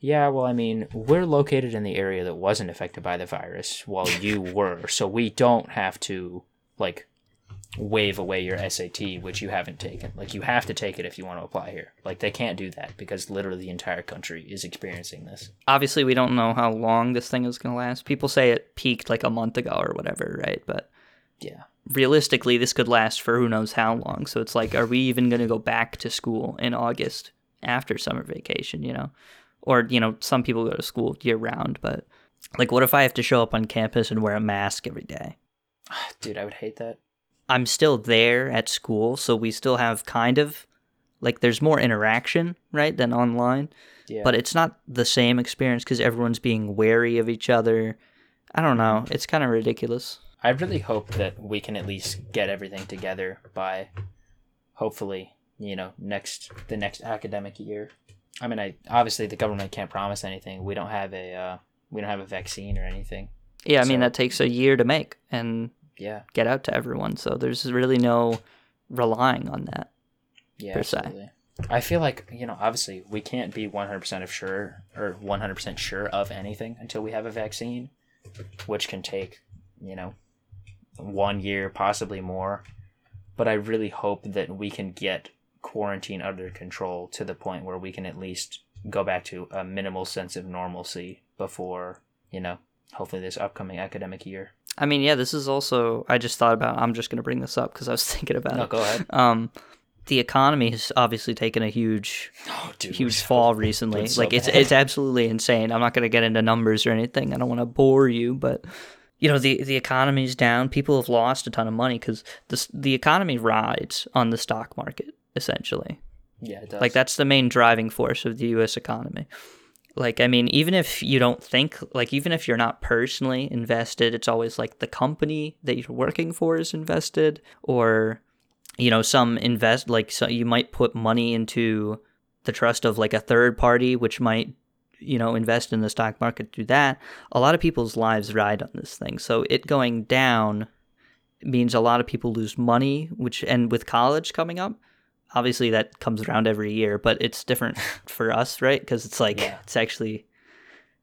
yeah, well, I mean, we're located in the area that wasn't affected by the virus while you were, so we don't have to like wave away your SAT, which you haven't taken. Like you have to take it if you want to apply here. Like they can't do that because literally the entire country is experiencing this. Obviously, we don't know how long this thing is going to last. People say it peaked like a month ago or whatever, right? But Yeah. realistically, this could last for who knows how long. So it's like, are we even going to go back to school in August after summer vacation, you know? Or, you know, some people go to school year round, but like, what if I have to show up on campus and wear a mask every day? Dude, I would hate that. I'm still there at school, so we still have kind of like there's more interaction, right, than online, Yeah. but it's not the same experience because everyone's being wary of each other. I don't know. Mm. It's kind of ridiculous. I really hope that we can at least get everything together by hopefully, you know, next the next academic year. I mean, I obviously the government can't promise anything. We don't have a uh, we don't have a vaccine or anything. Yeah, I mean that takes a year to make and Yeah. get out to everyone, so there's really no relying on that. Yeah, per se. absolutely. I feel like you know, obviously, we can't be one hundred percent of sure or one hundred percent sure of anything until we have a vaccine, which can take you know one year, possibly more. But I really hope that we can get quarantine under control to the point where we can at least go back to a minimal sense of normalcy before you know, hopefully this upcoming academic year. I mean, yeah, this is also I just thought about. I'm just gonna bring this up because I was thinking about it. No, it. go ahead. Um, the economy has obviously taken a huge Oh, dude, huge fall recently. so like it's it's absolutely insane. I'm not going to get into numbers or anything. I don't want to bore you, but you know the the economy's down. People have lost a ton of money because the the economy rides on the stock market essentially. Yeah, it does. Like that's the main driving force of the U.S. economy. Like, I mean, even if you don't think, like, even if you're not personally invested, it's always like the company that you're working for is invested, or, you know, some invest, like, so you might put money into the trust of like a third party, which might, you know, invest in the stock market through that. A lot of people's lives ride on this thing. So it going down means a lot of people lose money, which, and with college coming up, obviously that comes around every year, but it's different for us, right? Because it's like Yeah. it's actually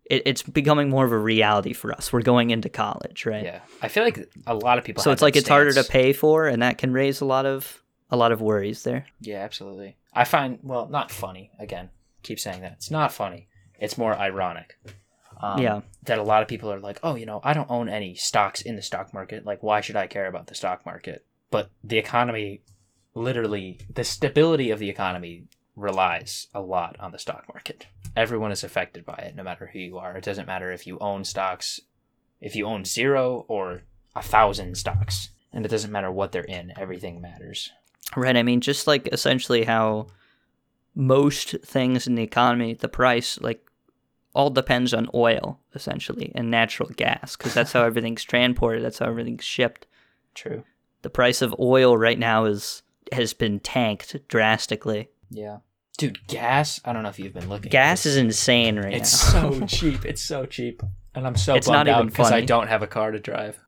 it, it's becoming more of a reality for us. We're going into college, right? Yeah, I feel like a lot of people. So have it's like it's harder to pay for, and that can raise a lot of a lot of worries there. Yeah, absolutely. I find well, not funny. Again, keep saying that it's not funny. It's more ironic. Um, Yeah. that a lot of people are like, oh, you know, I don't own any stocks in the stock market. Like, why should I care about the stock market? But the economy, literally, the stability of the economy relies a lot on the stock market. Everyone is affected by it, no matter who you are. It doesn't matter if you own stocks, if you own zero or a thousand stocks, and it doesn't matter what they're in. Everything matters. Right. I mean, just like essentially how most things in the economy, the price, like, all depends on oil, essentially, and natural gas, because that's how everything's transported, that's how everything's shipped. True. The price of oil right now is has been tanked drastically. Yeah. Dude, gas, I don't know if you've been looking. Gas is insane right It's now. It's so cheap. It's so cheap. And I'm so It's bummed not out even because I don't have a car to drive.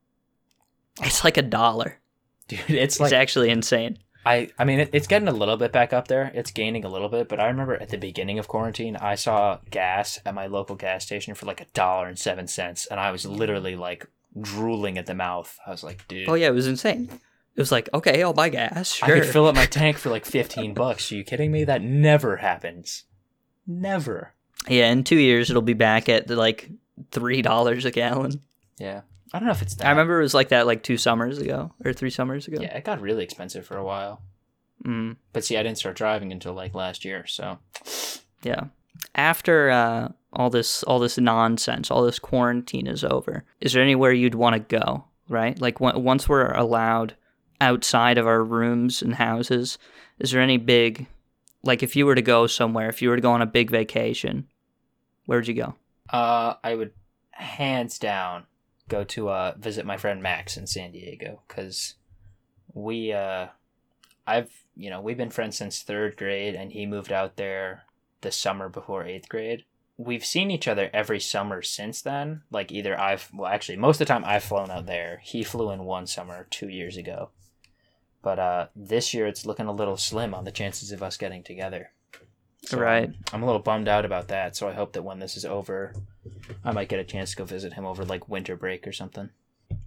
it's like a dollar. Dude, it's It's like actually insane. I I mean it, it's getting a little bit back up there. It's gaining a little bit, but I remember at the beginning of quarantine, I saw gas at my local gas station for like a dollar and 7 cents and I was literally like drooling at the mouth. I was like, dude. Oh yeah, it was insane. It was like, okay, I'll buy gas. Sure. I could fill up my tank for like 15 bucks. Are you kidding me? That never happens. Never. yeah, in two years it'll be back at like three dollars a gallon. Yeah. I don't know if it's that. I remember it was like that like two summers ago or three summers ago. Yeah, it got really expensive for a while. Mm, But see, I didn't start driving until like last year, so yeah. After uh, all this all this nonsense, all this quarantine is over, is there anywhere you'd want to go? Right, like w- once we're allowed outside of our rooms and houses, is there any big, like if you were to go somewhere, if you were to go on a big vacation, where'd you go? uh, I would hands down go to uh visit my friend Max in San Diego because we uh I've you know we've been friends since third grade and he moved out there the summer before eighth grade. We've seen each other every summer since then. Like either I've well actually most of the time I've flown out there. He flew in one summer two years ago. But uh this year it's looking a little slim on the chances of us getting together. So, Right. I'm a little bummed out about that, so I hope that when this is over, I might get a chance to go visit him over like winter break or something.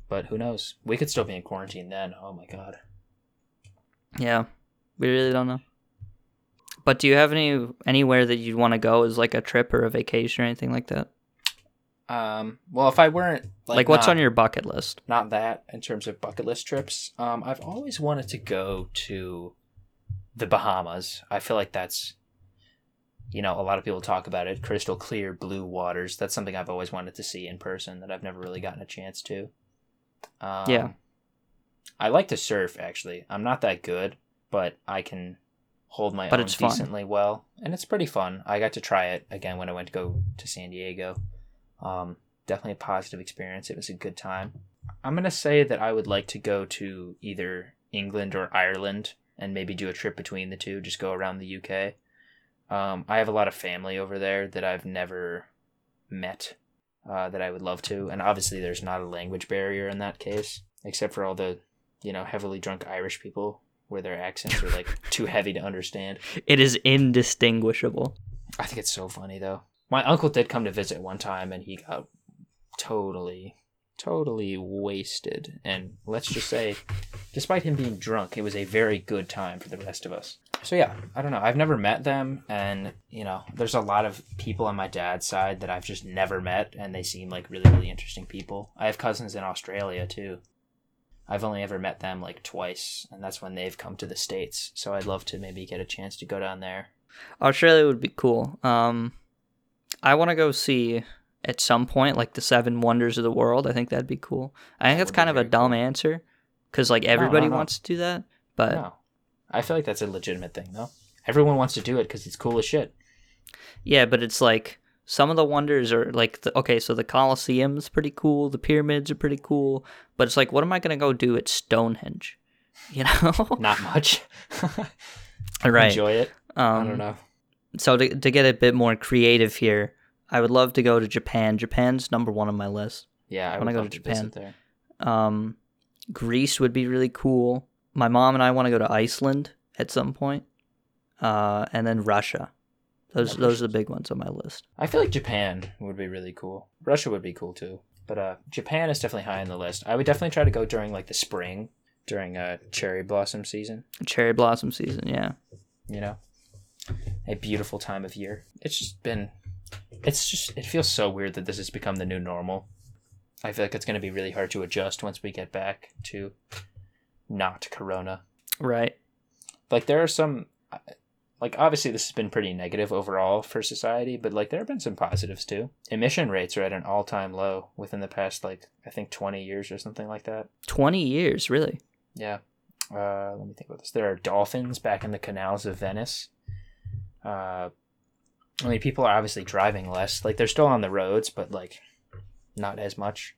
But who knows? We could still be in quarantine then. Oh my god. Yeah, we really don't know. But do you have any anywhere that you'd want to go as like a trip or a vacation or anything like that? Um. Well, if I weren't like, Like, what's not, on your bucket list? not that in terms of bucket list trips, um, I've always wanted to go to the Bahamas. I feel like that's, you know, a lot of people talk about it. Crystal clear blue waters. That's something I've always wanted to see in person that I've never really gotten a chance to. Um, Yeah. I like to surf. Actually, I'm not that good, but I can hold my But own it's fun. decently well, and it's pretty fun. I got to try it again when I went to go to San Diego. Um, definitely a positive experience. It was a good time. I'm gonna say that I would like to go to either England or Ireland and maybe do a trip between the two. Just go around the UK. Um, I have a lot of family over there that I've never met uh, that I would love to, and obviously there's not a language barrier in that case, except for all the you know heavily drunk Irish people where their accents are like too heavy to understand. It is indistinguishable. I think it's so funny though. My uncle did come to visit one time and he got totally, totally wasted. And let's just say, despite him being drunk, it was a very good time for the rest of us. So yeah, I don't know. I've never met them, and you know, there's a lot of people on my dad's side that I've just never met, and they seem like really, really interesting people. I have cousins in Australia too. I've only ever met them like twice, and that's when they've come to the states. So I'd love to maybe get a chance to go down there. Australia would be cool. Um, I want to go see at some point like the seven wonders of the world. I think that'd be cool. I think That that's kind of a dumb cool. answer because like everybody no. wants to do that, but No. I feel like that's a legitimate thing, though. Everyone wants to do it because it's cool as shit. yeah, but it's like some of the wonders are like the, okay, so the Colosseum's pretty cool, the pyramids are pretty cool, but it's like, what am I gonna go do at Stonehenge? You know, Not much. right? Enjoy it. Um, I don't know. So to to get a bit more creative here, I would love to go to Japan. Japan's number one on my list. Yeah, I wanna go to Japan. there. Um, Greece would be really cool. My mom and I want to go to Iceland at some point, uh, and then Russia. Those Yeah, those are the big ones on my list. I feel like Japan would be really cool. Russia would be cool too. But uh, Japan is definitely high on the list. I would definitely try to go during like the spring, during uh, cherry blossom season. Cherry blossom season, yeah. You know, a beautiful time of year. It's just been, it's just it feels so weird that this has become the new normal. I feel like it's going to be really hard to adjust once we get back to not Corona. Right. like there are some like obviously this has been pretty negative overall for society but like there have been some positives too emission rates are at an all-time low within the past like i think 20 years or something like that Twenty years, really. yeah uh, let me think about this there are dolphins back in the canals of venice uh, i mean people are obviously driving less like they're still on the roads but like not as much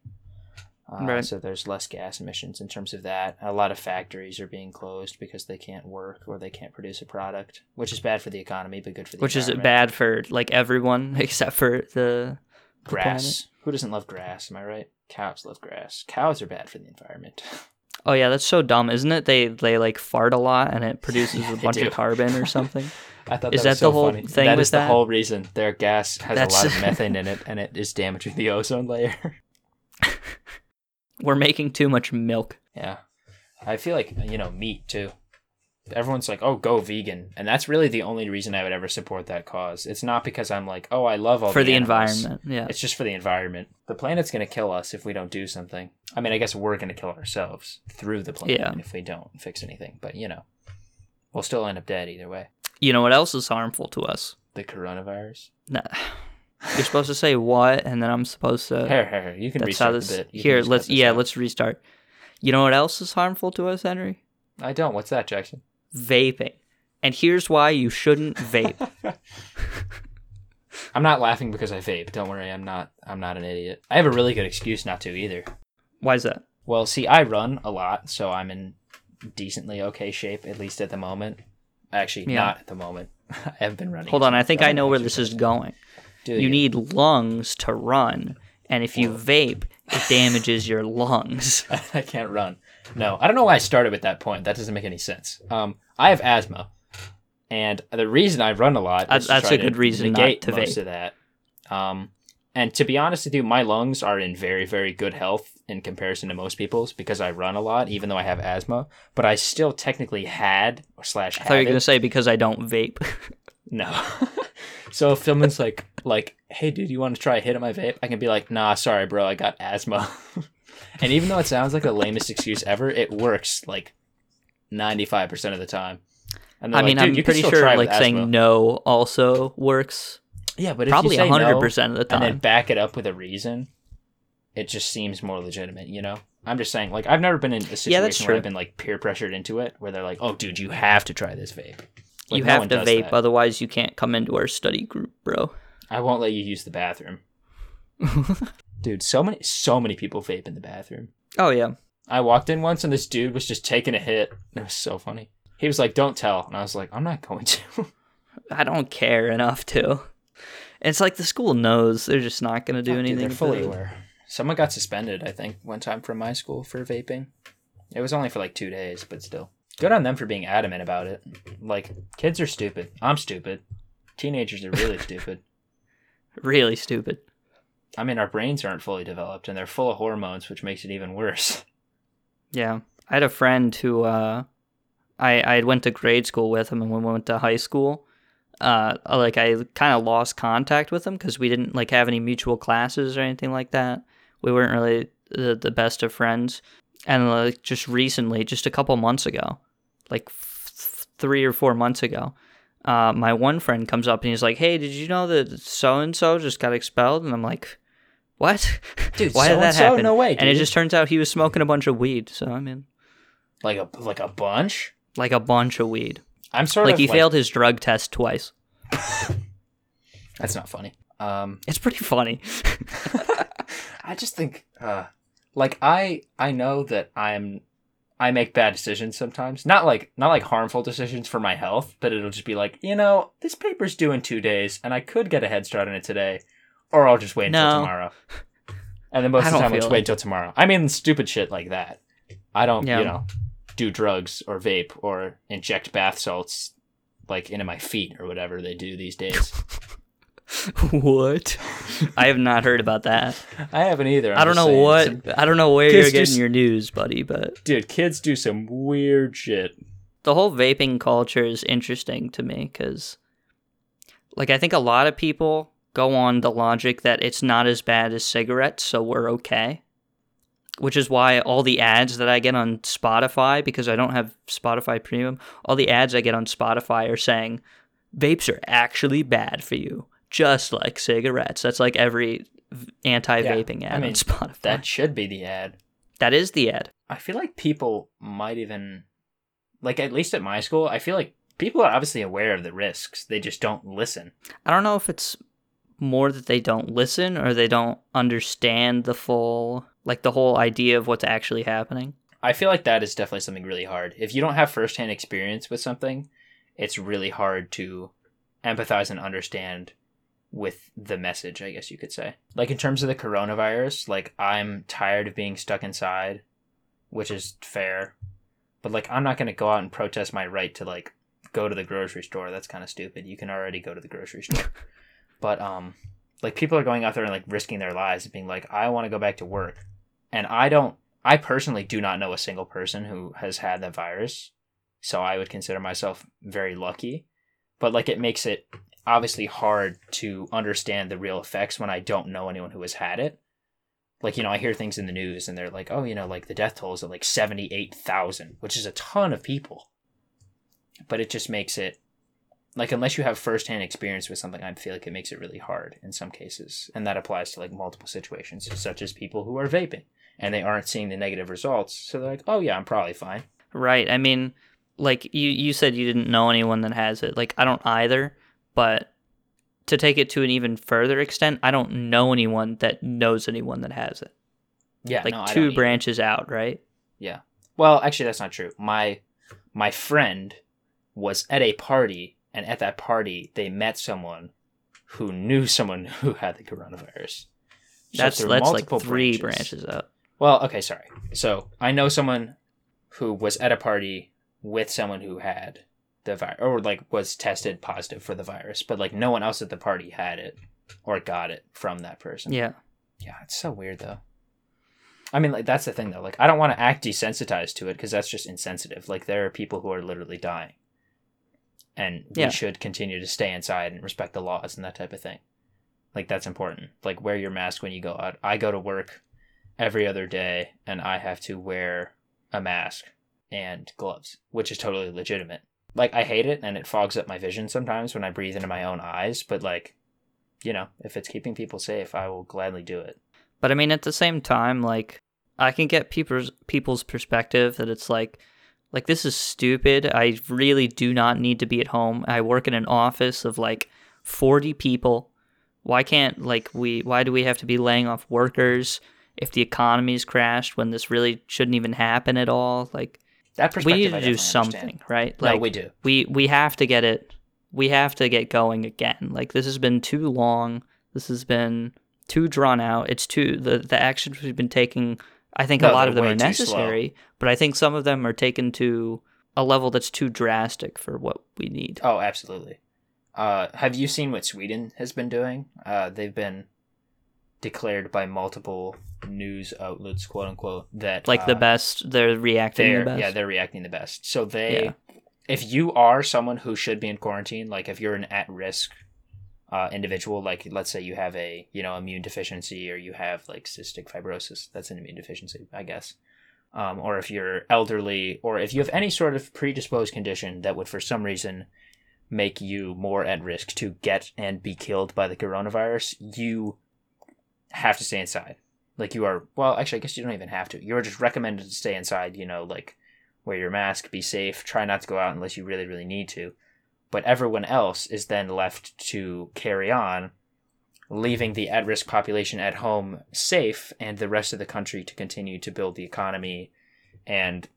uh, Right. So there's less gas emissions in terms of that. A lot of factories are being closed because they can't work or they can't produce a product, which is bad for the economy but good for the Which is bad for like everyone except for the the Grass. Who doesn't love grass? Am I right? Cows love grass. Cows are bad for the environment. Oh yeah, that's so dumb, isn't it? They they like fart a lot and it produces Yeah, a bunch do. of carbon or something. I thought Is that, was that the so whole funny. thing That the whole reason. Their gas has That's- a lot of methane in it and it is damaging the ozone layer. We're making too much milk. Yeah. I feel like, you know, meat too. Everyone's like, oh, go vegan. And that's really the only reason I would ever support that cause. It's not because I'm like, oh, I love all for the animals. environment. Yeah. It's just for the environment. The planet's going to kill us if we don't do something. I mean, I guess we're going to kill ourselves through the planet Yeah. if we don't fix anything. But, you know, we'll still end up dead either way. You know what else is harmful to us? The coronavirus. Nah. You're supposed to say what, and then I'm supposed to. Here, here. You can that's how restart this. the bit. You Here, let's yeah, out. let's restart. You know what else is harmful to us, Henry? I don't. What's that, Jackson? Vaping. And here's why you shouldn't vape. I'm not laughing because I vape. Don't worry. I'm not. I'm not an idiot. I have a really good excuse not to either. why is that? Well, see, I run a lot, so I'm in decently okay shape, at least at the moment. Actually, Yeah. not at the moment. I haven't been running. Hold on, I think I know where this is going. Do You need lungs to run, and if you vape, it damages your lungs. I can't run. No, I don't know why I started with that point. That doesn't make any sense. Um, I have asthma, and the reason I run a lot That's- to that's try a good to reason not to most vape. of that. Um, and to be honest with you, my lungs are in very, very good health in comparison to most people's because I run a lot, even though I have asthma. But I still technically had or slash I thought you were gonna it. say because I don't vape. No. so if someone's like, like, hey, dude, you want to try a hit of my vape? I can be like, nah, sorry, bro, I got asthma. and even though it sounds like the lamest excuse ever, it works like ninety five percent of the time. And I they're mean, I'm pretty sure like saying asthma." no also works. yeah, but if Probably hundred no percent of the time, and then back it up with a reason, it just seems more legitimate. You know, I'm just saying, like, I've never been in a situation Yeah, where. I've been like peer pressured into it, where they're like, "Oh, dude, you have to try this vape." Like, you no have to vape, that. otherwise you can't come into our study group, bro. I won't let you use the bathroom. Dude, so many so many people vape in the bathroom. oh yeah. I walked in once and this dude was just taking a hit. It was so funny. He was like, "Don't tell," and I was like, "I'm not going to." I don't care enough to. It's like the school knows they're just not gonna do Fuck, dude, anything. they're fully aware. Someone got suspended, I think, one time from my school for vaping. It was only for like two days, but still. Good on them for being adamant about it. Like, kids are stupid. I'm stupid. Teenagers are really stupid. Really stupid. I mean, our brains aren't fully developed and they're full of hormones, which makes it even worse. Yeah, I had a friend who uh, I I went to grade school with him, and when we went to high school, uh, like I kind of lost contact with him because we didn't like have any mutual classes or anything like that. We weren't really the, the best of friends, and like just recently, just a couple months ago, like f- three or four months ago. Uh, my one friend comes up and he's like, "Hey, did you know that so and so just got expelled?" And I'm like, "What? Dude, Why did that happen?" No way, And it just turns out he was smoking a bunch of weed. So I mean, Like a like a bunch? like a bunch of weed. I'm sort Like of he failed his drug test twice. That's not funny. Um, It's pretty funny. I just think, uh, like I I know that I'm I make bad decisions sometimes. Not like not like harmful decisions for my health, but it'll just be like, you know, this paper's due in two days, and I could get a head start on it today, or I'll just wait until tomorrow. And then most of the time, I'll just it. wait until tomorrow. I mean, stupid shit like that. I don't, Yeah. you know, do drugs or vape or inject bath salts like into my feet or whatever they do these days. what? I have not heard about that. I haven't either. I I'm don't know saying. what. Some- I don't know where you're getting s- your news, buddy. But dude, kids do some weird shit. the whole vaping culture is interesting to me because, like, I think a lot of people go on the logic that it's not as bad as cigarettes, so we're okay. Which is why all the ads that I get on Spotify, because I don't have Spotify Premium, all the ads I get on Spotify are saying vapes are actually bad for you, just like cigarettes. That's like every anti-vaping ad I mean, on Spotify. That should be the ad. that is the ad. I feel like people might even, like, at least at my school, I feel like people are obviously aware of the risks. They just don't listen. I don't know if it's more that they don't listen or they don't understand the full, like the whole idea of what's actually happening. I feel like that is definitely something really hard. If you don't have firsthand experience with something, it's really hard to empathize and understand with the message, I guess you could say. Like in terms of the coronavirus, like I'm tired of being stuck inside, which is fair. But like I'm not going to go out and protest my right to like go to the grocery store. That's kind of stupid. You can already go to the grocery store. but um like people are going out there and like risking their lives and being like I want to go back to work. And I don't I personally do not know a single person who has had that virus. So I would consider myself very lucky. But like it makes it obviously hard to understand the real effects when I don't know anyone who has had it. Like, you know, I hear things in the news and they're like, oh, you know, like the death toll is at like 78,000, which is a ton of people. But it just makes it, like, unless you have firsthand experience with something, I feel like it makes it really hard in some cases. And that applies to like multiple situations, such as people who are vaping and they aren't seeing the negative results. So they're like, oh, yeah, I'm probably fine. Right. I mean, like you, you said you didn't know anyone that has it. Like, I don't either. But to take it to an even further extent, I don't know anyone that knows anyone that has it. Yeah. Like no, two either. branches out, right? Yeah. Well, actually, that's not true. My my friend was at a party, and at that party, they met someone who knew someone who had the coronavirus. So That's that's like three branches up. Well, okay, sorry. So I know someone who was at a party with someone who had the virus, or like was tested positive for the virus, but like no one else at the party had it or got it from that person. Yeah. Yeah, it's so weird though. I mean, like that's the thing though. Like, I don't want to act desensitized to it because that's just insensitive. Like, there are people who are literally dying, and we Yeah. should continue to stay inside and respect the laws and that type of thing. Like, that's important. Like, wear your mask when you go out. I go to work every other day, and I have to wear a mask and gloves, which is totally legitimate. Like, I hate it, and it fogs up my vision sometimes when I breathe into my own eyes. But like, you know, if it's keeping people safe, I will gladly do it. But I mean, at the same time, like I can get people's people's perspective that it's like, like this is stupid. I really do not need to be at home. I work in an office of like forty people. Why can't like we? Why do we have to be laying off workers if the economy's crashed when this really shouldn't even happen at all? Like That we perspective, need I to do something, understand. right? No, Like we do. we we have to get it we have to get going again like this has been too long this has been too drawn out it's too the the actions we've been taking i think No, a lot of them are way too slow. necessary but i think some of them are taken to a level that's too drastic for what we need Oh, absolutely. Uh, have you seen what Sweden has been doing? Uh, they've been declared by multiple news outlets, quote unquote, that like the uh, best they're reacting They're the best yeah, they're reacting the best. So they, Yeah. if you are someone who should be in quarantine, like if you're an at risk uh, individual, like let's say you have a you know immune deficiency or you have like cystic fibrosis, that's an immune deficiency, I guess. Um, or if you're elderly, or if you have any sort of predisposed condition that would for some reason make you more at risk to get and be killed by the coronavirus, you have to stay inside. Like you are, well, actually, I guess you don't even have to. You're just recommended to stay inside, you know, like wear your mask, be safe, try not to go out unless you really, really need to. But everyone else is then left to carry on leaving the at-risk population at home safe and the rest of the country to continue to build the economy and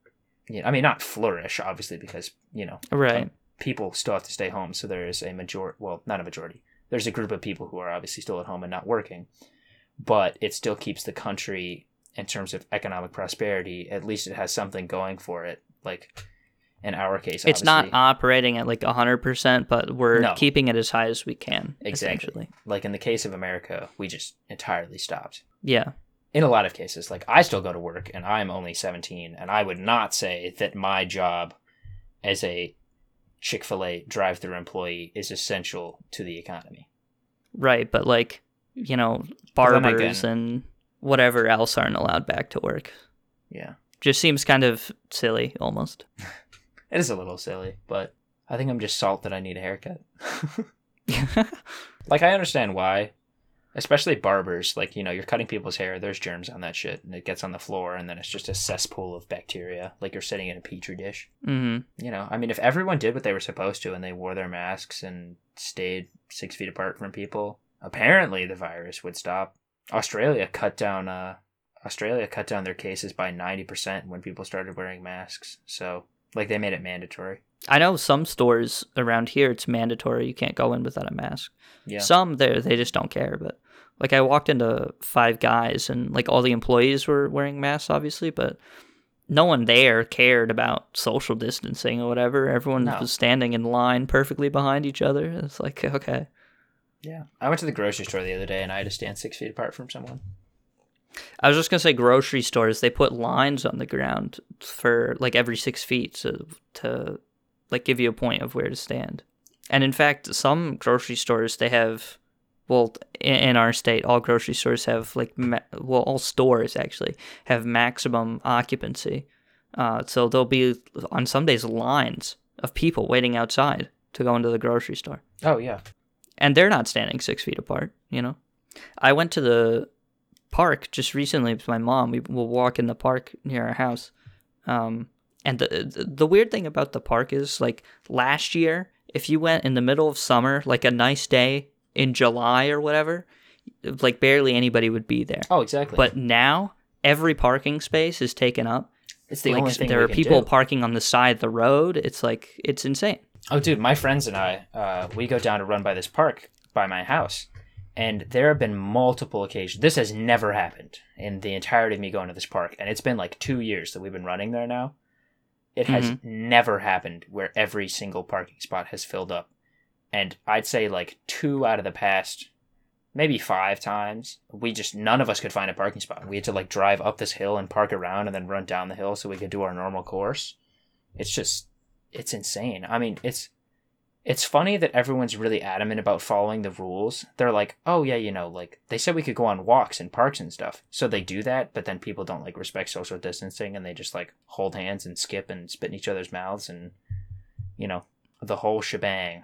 you know, I mean not flourish obviously because you know Right. Um, people still have to stay home so there is a majority well not a majority there's a group of people who are obviously still at home and not working but it still keeps the country in terms of economic prosperity at least it has something going for it like in our case It's not operating at like 100%, but we're No. keeping it as high as we can. Exactly. Like in the case of america we just entirely stopped Yeah. in a lot of cases like i still go to work and i'm only 17 and i would not say that my job as a chick-fil-a drive-through employee is essential to the economy Right. But like, you know, barbers again- and whatever else aren't allowed back to work. yeah. Just seems kind of silly almost. it is a little silly but i think i'm just salt that i need a haircut. Like i understand why especially barbers. Like you know you're cutting people's hair there's germs on that shit and it gets on the floor and then it's just a cesspool of bacteria. Like you're sitting in a petri dish. Hmm you know i mean if everyone did what they were supposed to and they wore their masks and stayed six feet apart from people apparently the virus would stop australia cut down uh australia cut down their cases by 90% when people started wearing masks so like they made it mandatory I know some stores around here it's mandatory you can't go in without a mask. yeah Some there they just don't care, but like I walked into Five Guys and like all the employees were wearing masks obviously, but no one there cared about social distancing or whatever. Everyone No. was standing in line perfectly behind each other. It's like okay. Yeah i went to the grocery store the other day and i had to stand six feet apart from someone I was just gonna say grocery stores. They put lines on the ground for like every six feet to to like give you a point of where to stand. And in fact, some grocery stores they have, well, in, in our state, all grocery stores have like ma- well, all stores actually have maximum occupancy. Uh, so there'll be on some days lines of people waiting outside to go into the grocery store oh yeah and they're not standing six feet apart. You know, I went to the park just recently with my mom. We will walk in the park near our house, um, and the the- weird thing about the park is like last year, if you went in the middle of summer, like a nice day in July or whatever, like barely anybody would be there. oh exactly But now every parking space is taken up. it's the like only thing there are people do. parking on the side of the road. It's like it's insane. Oh, dude, my friends and I, uh, we go down to run by this park by my house, and there have been multiple occasions. This has never happened in the entirety of me going to this park, and it's been like two years that we've been running there now. It has Mm-hmm. never happened where every single parking spot has filled up, and I'd say like two out of the past, maybe five times, we just none of us could find a parking spot. We had to like drive up this hill and park around, and then run down the hill so we could do our normal course. It's just it's insane. I mean, it's it's funny that everyone's really adamant about following the rules. They're like, "Oh yeah, you know, like they said we could go on walks in parks and stuff." So they do that, but then people don't like respect social distancing and they just like hold hands and skip and spit in each other's mouths and you know, the whole shebang.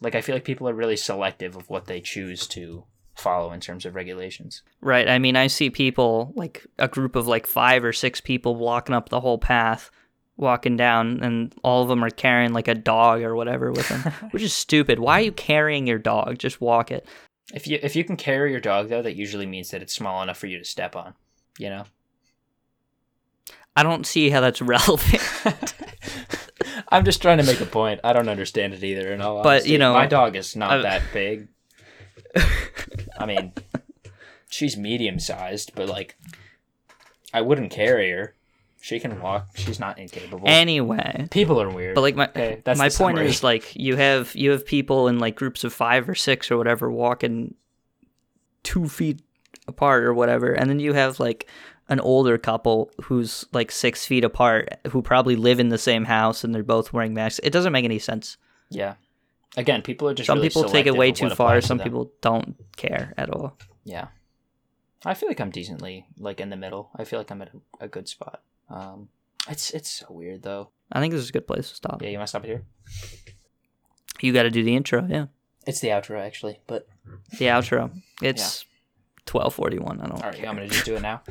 Like I feel like people are really selective of what they choose to follow in terms of regulations. Right. I mean, I see people like a group of like five or six people walking up the whole path, walking down, and all of them are carrying like a dog or whatever with them, which is stupid. Why are you carrying your dog? Just walk it. If you if you can carry your dog though, that usually means that it's small enough for you to step on, you know? I don't see how that's relevant. I'm just trying to make a point. I don't understand it either. In all But, honesty. you know, my dog is not I- that big. I mean, she's medium sized, but like, I wouldn't carry her. She can walk. She's not incapable. anyway, People are weird. but like my Okay, my point summary. is like you have you have people in like groups of five or six or whatever walking two feet apart or whatever, and then you have like an older couple who's like six feet apart who probably live in the same house and they're both wearing masks. It doesn't make any sense. yeah. Again, people are just some really people take it way too far. to Some people don't care at all. Yeah. I feel like I'm decently like in the middle. I feel like I'm at a, a good spot. Um, it's it's so weird though. I think this is a good place to stop. Yeah, you want to stop it here? You got to do the intro. Yeah, It's the outro actually, but the outro. It's twelve forty one. I don't. All right, care. I'm going to just do it now.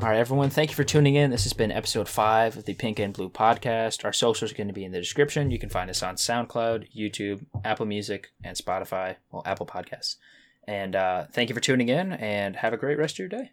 All right, everyone, thank you for tuning in. This has been episode five of the Pink and Blue podcast. Our socials are going to be in the description. You can find us on SoundCloud, YouTube, Apple Music, and Spotify. Well, Apple Podcasts. And uh, thank you for tuning in, and have a great rest of your day.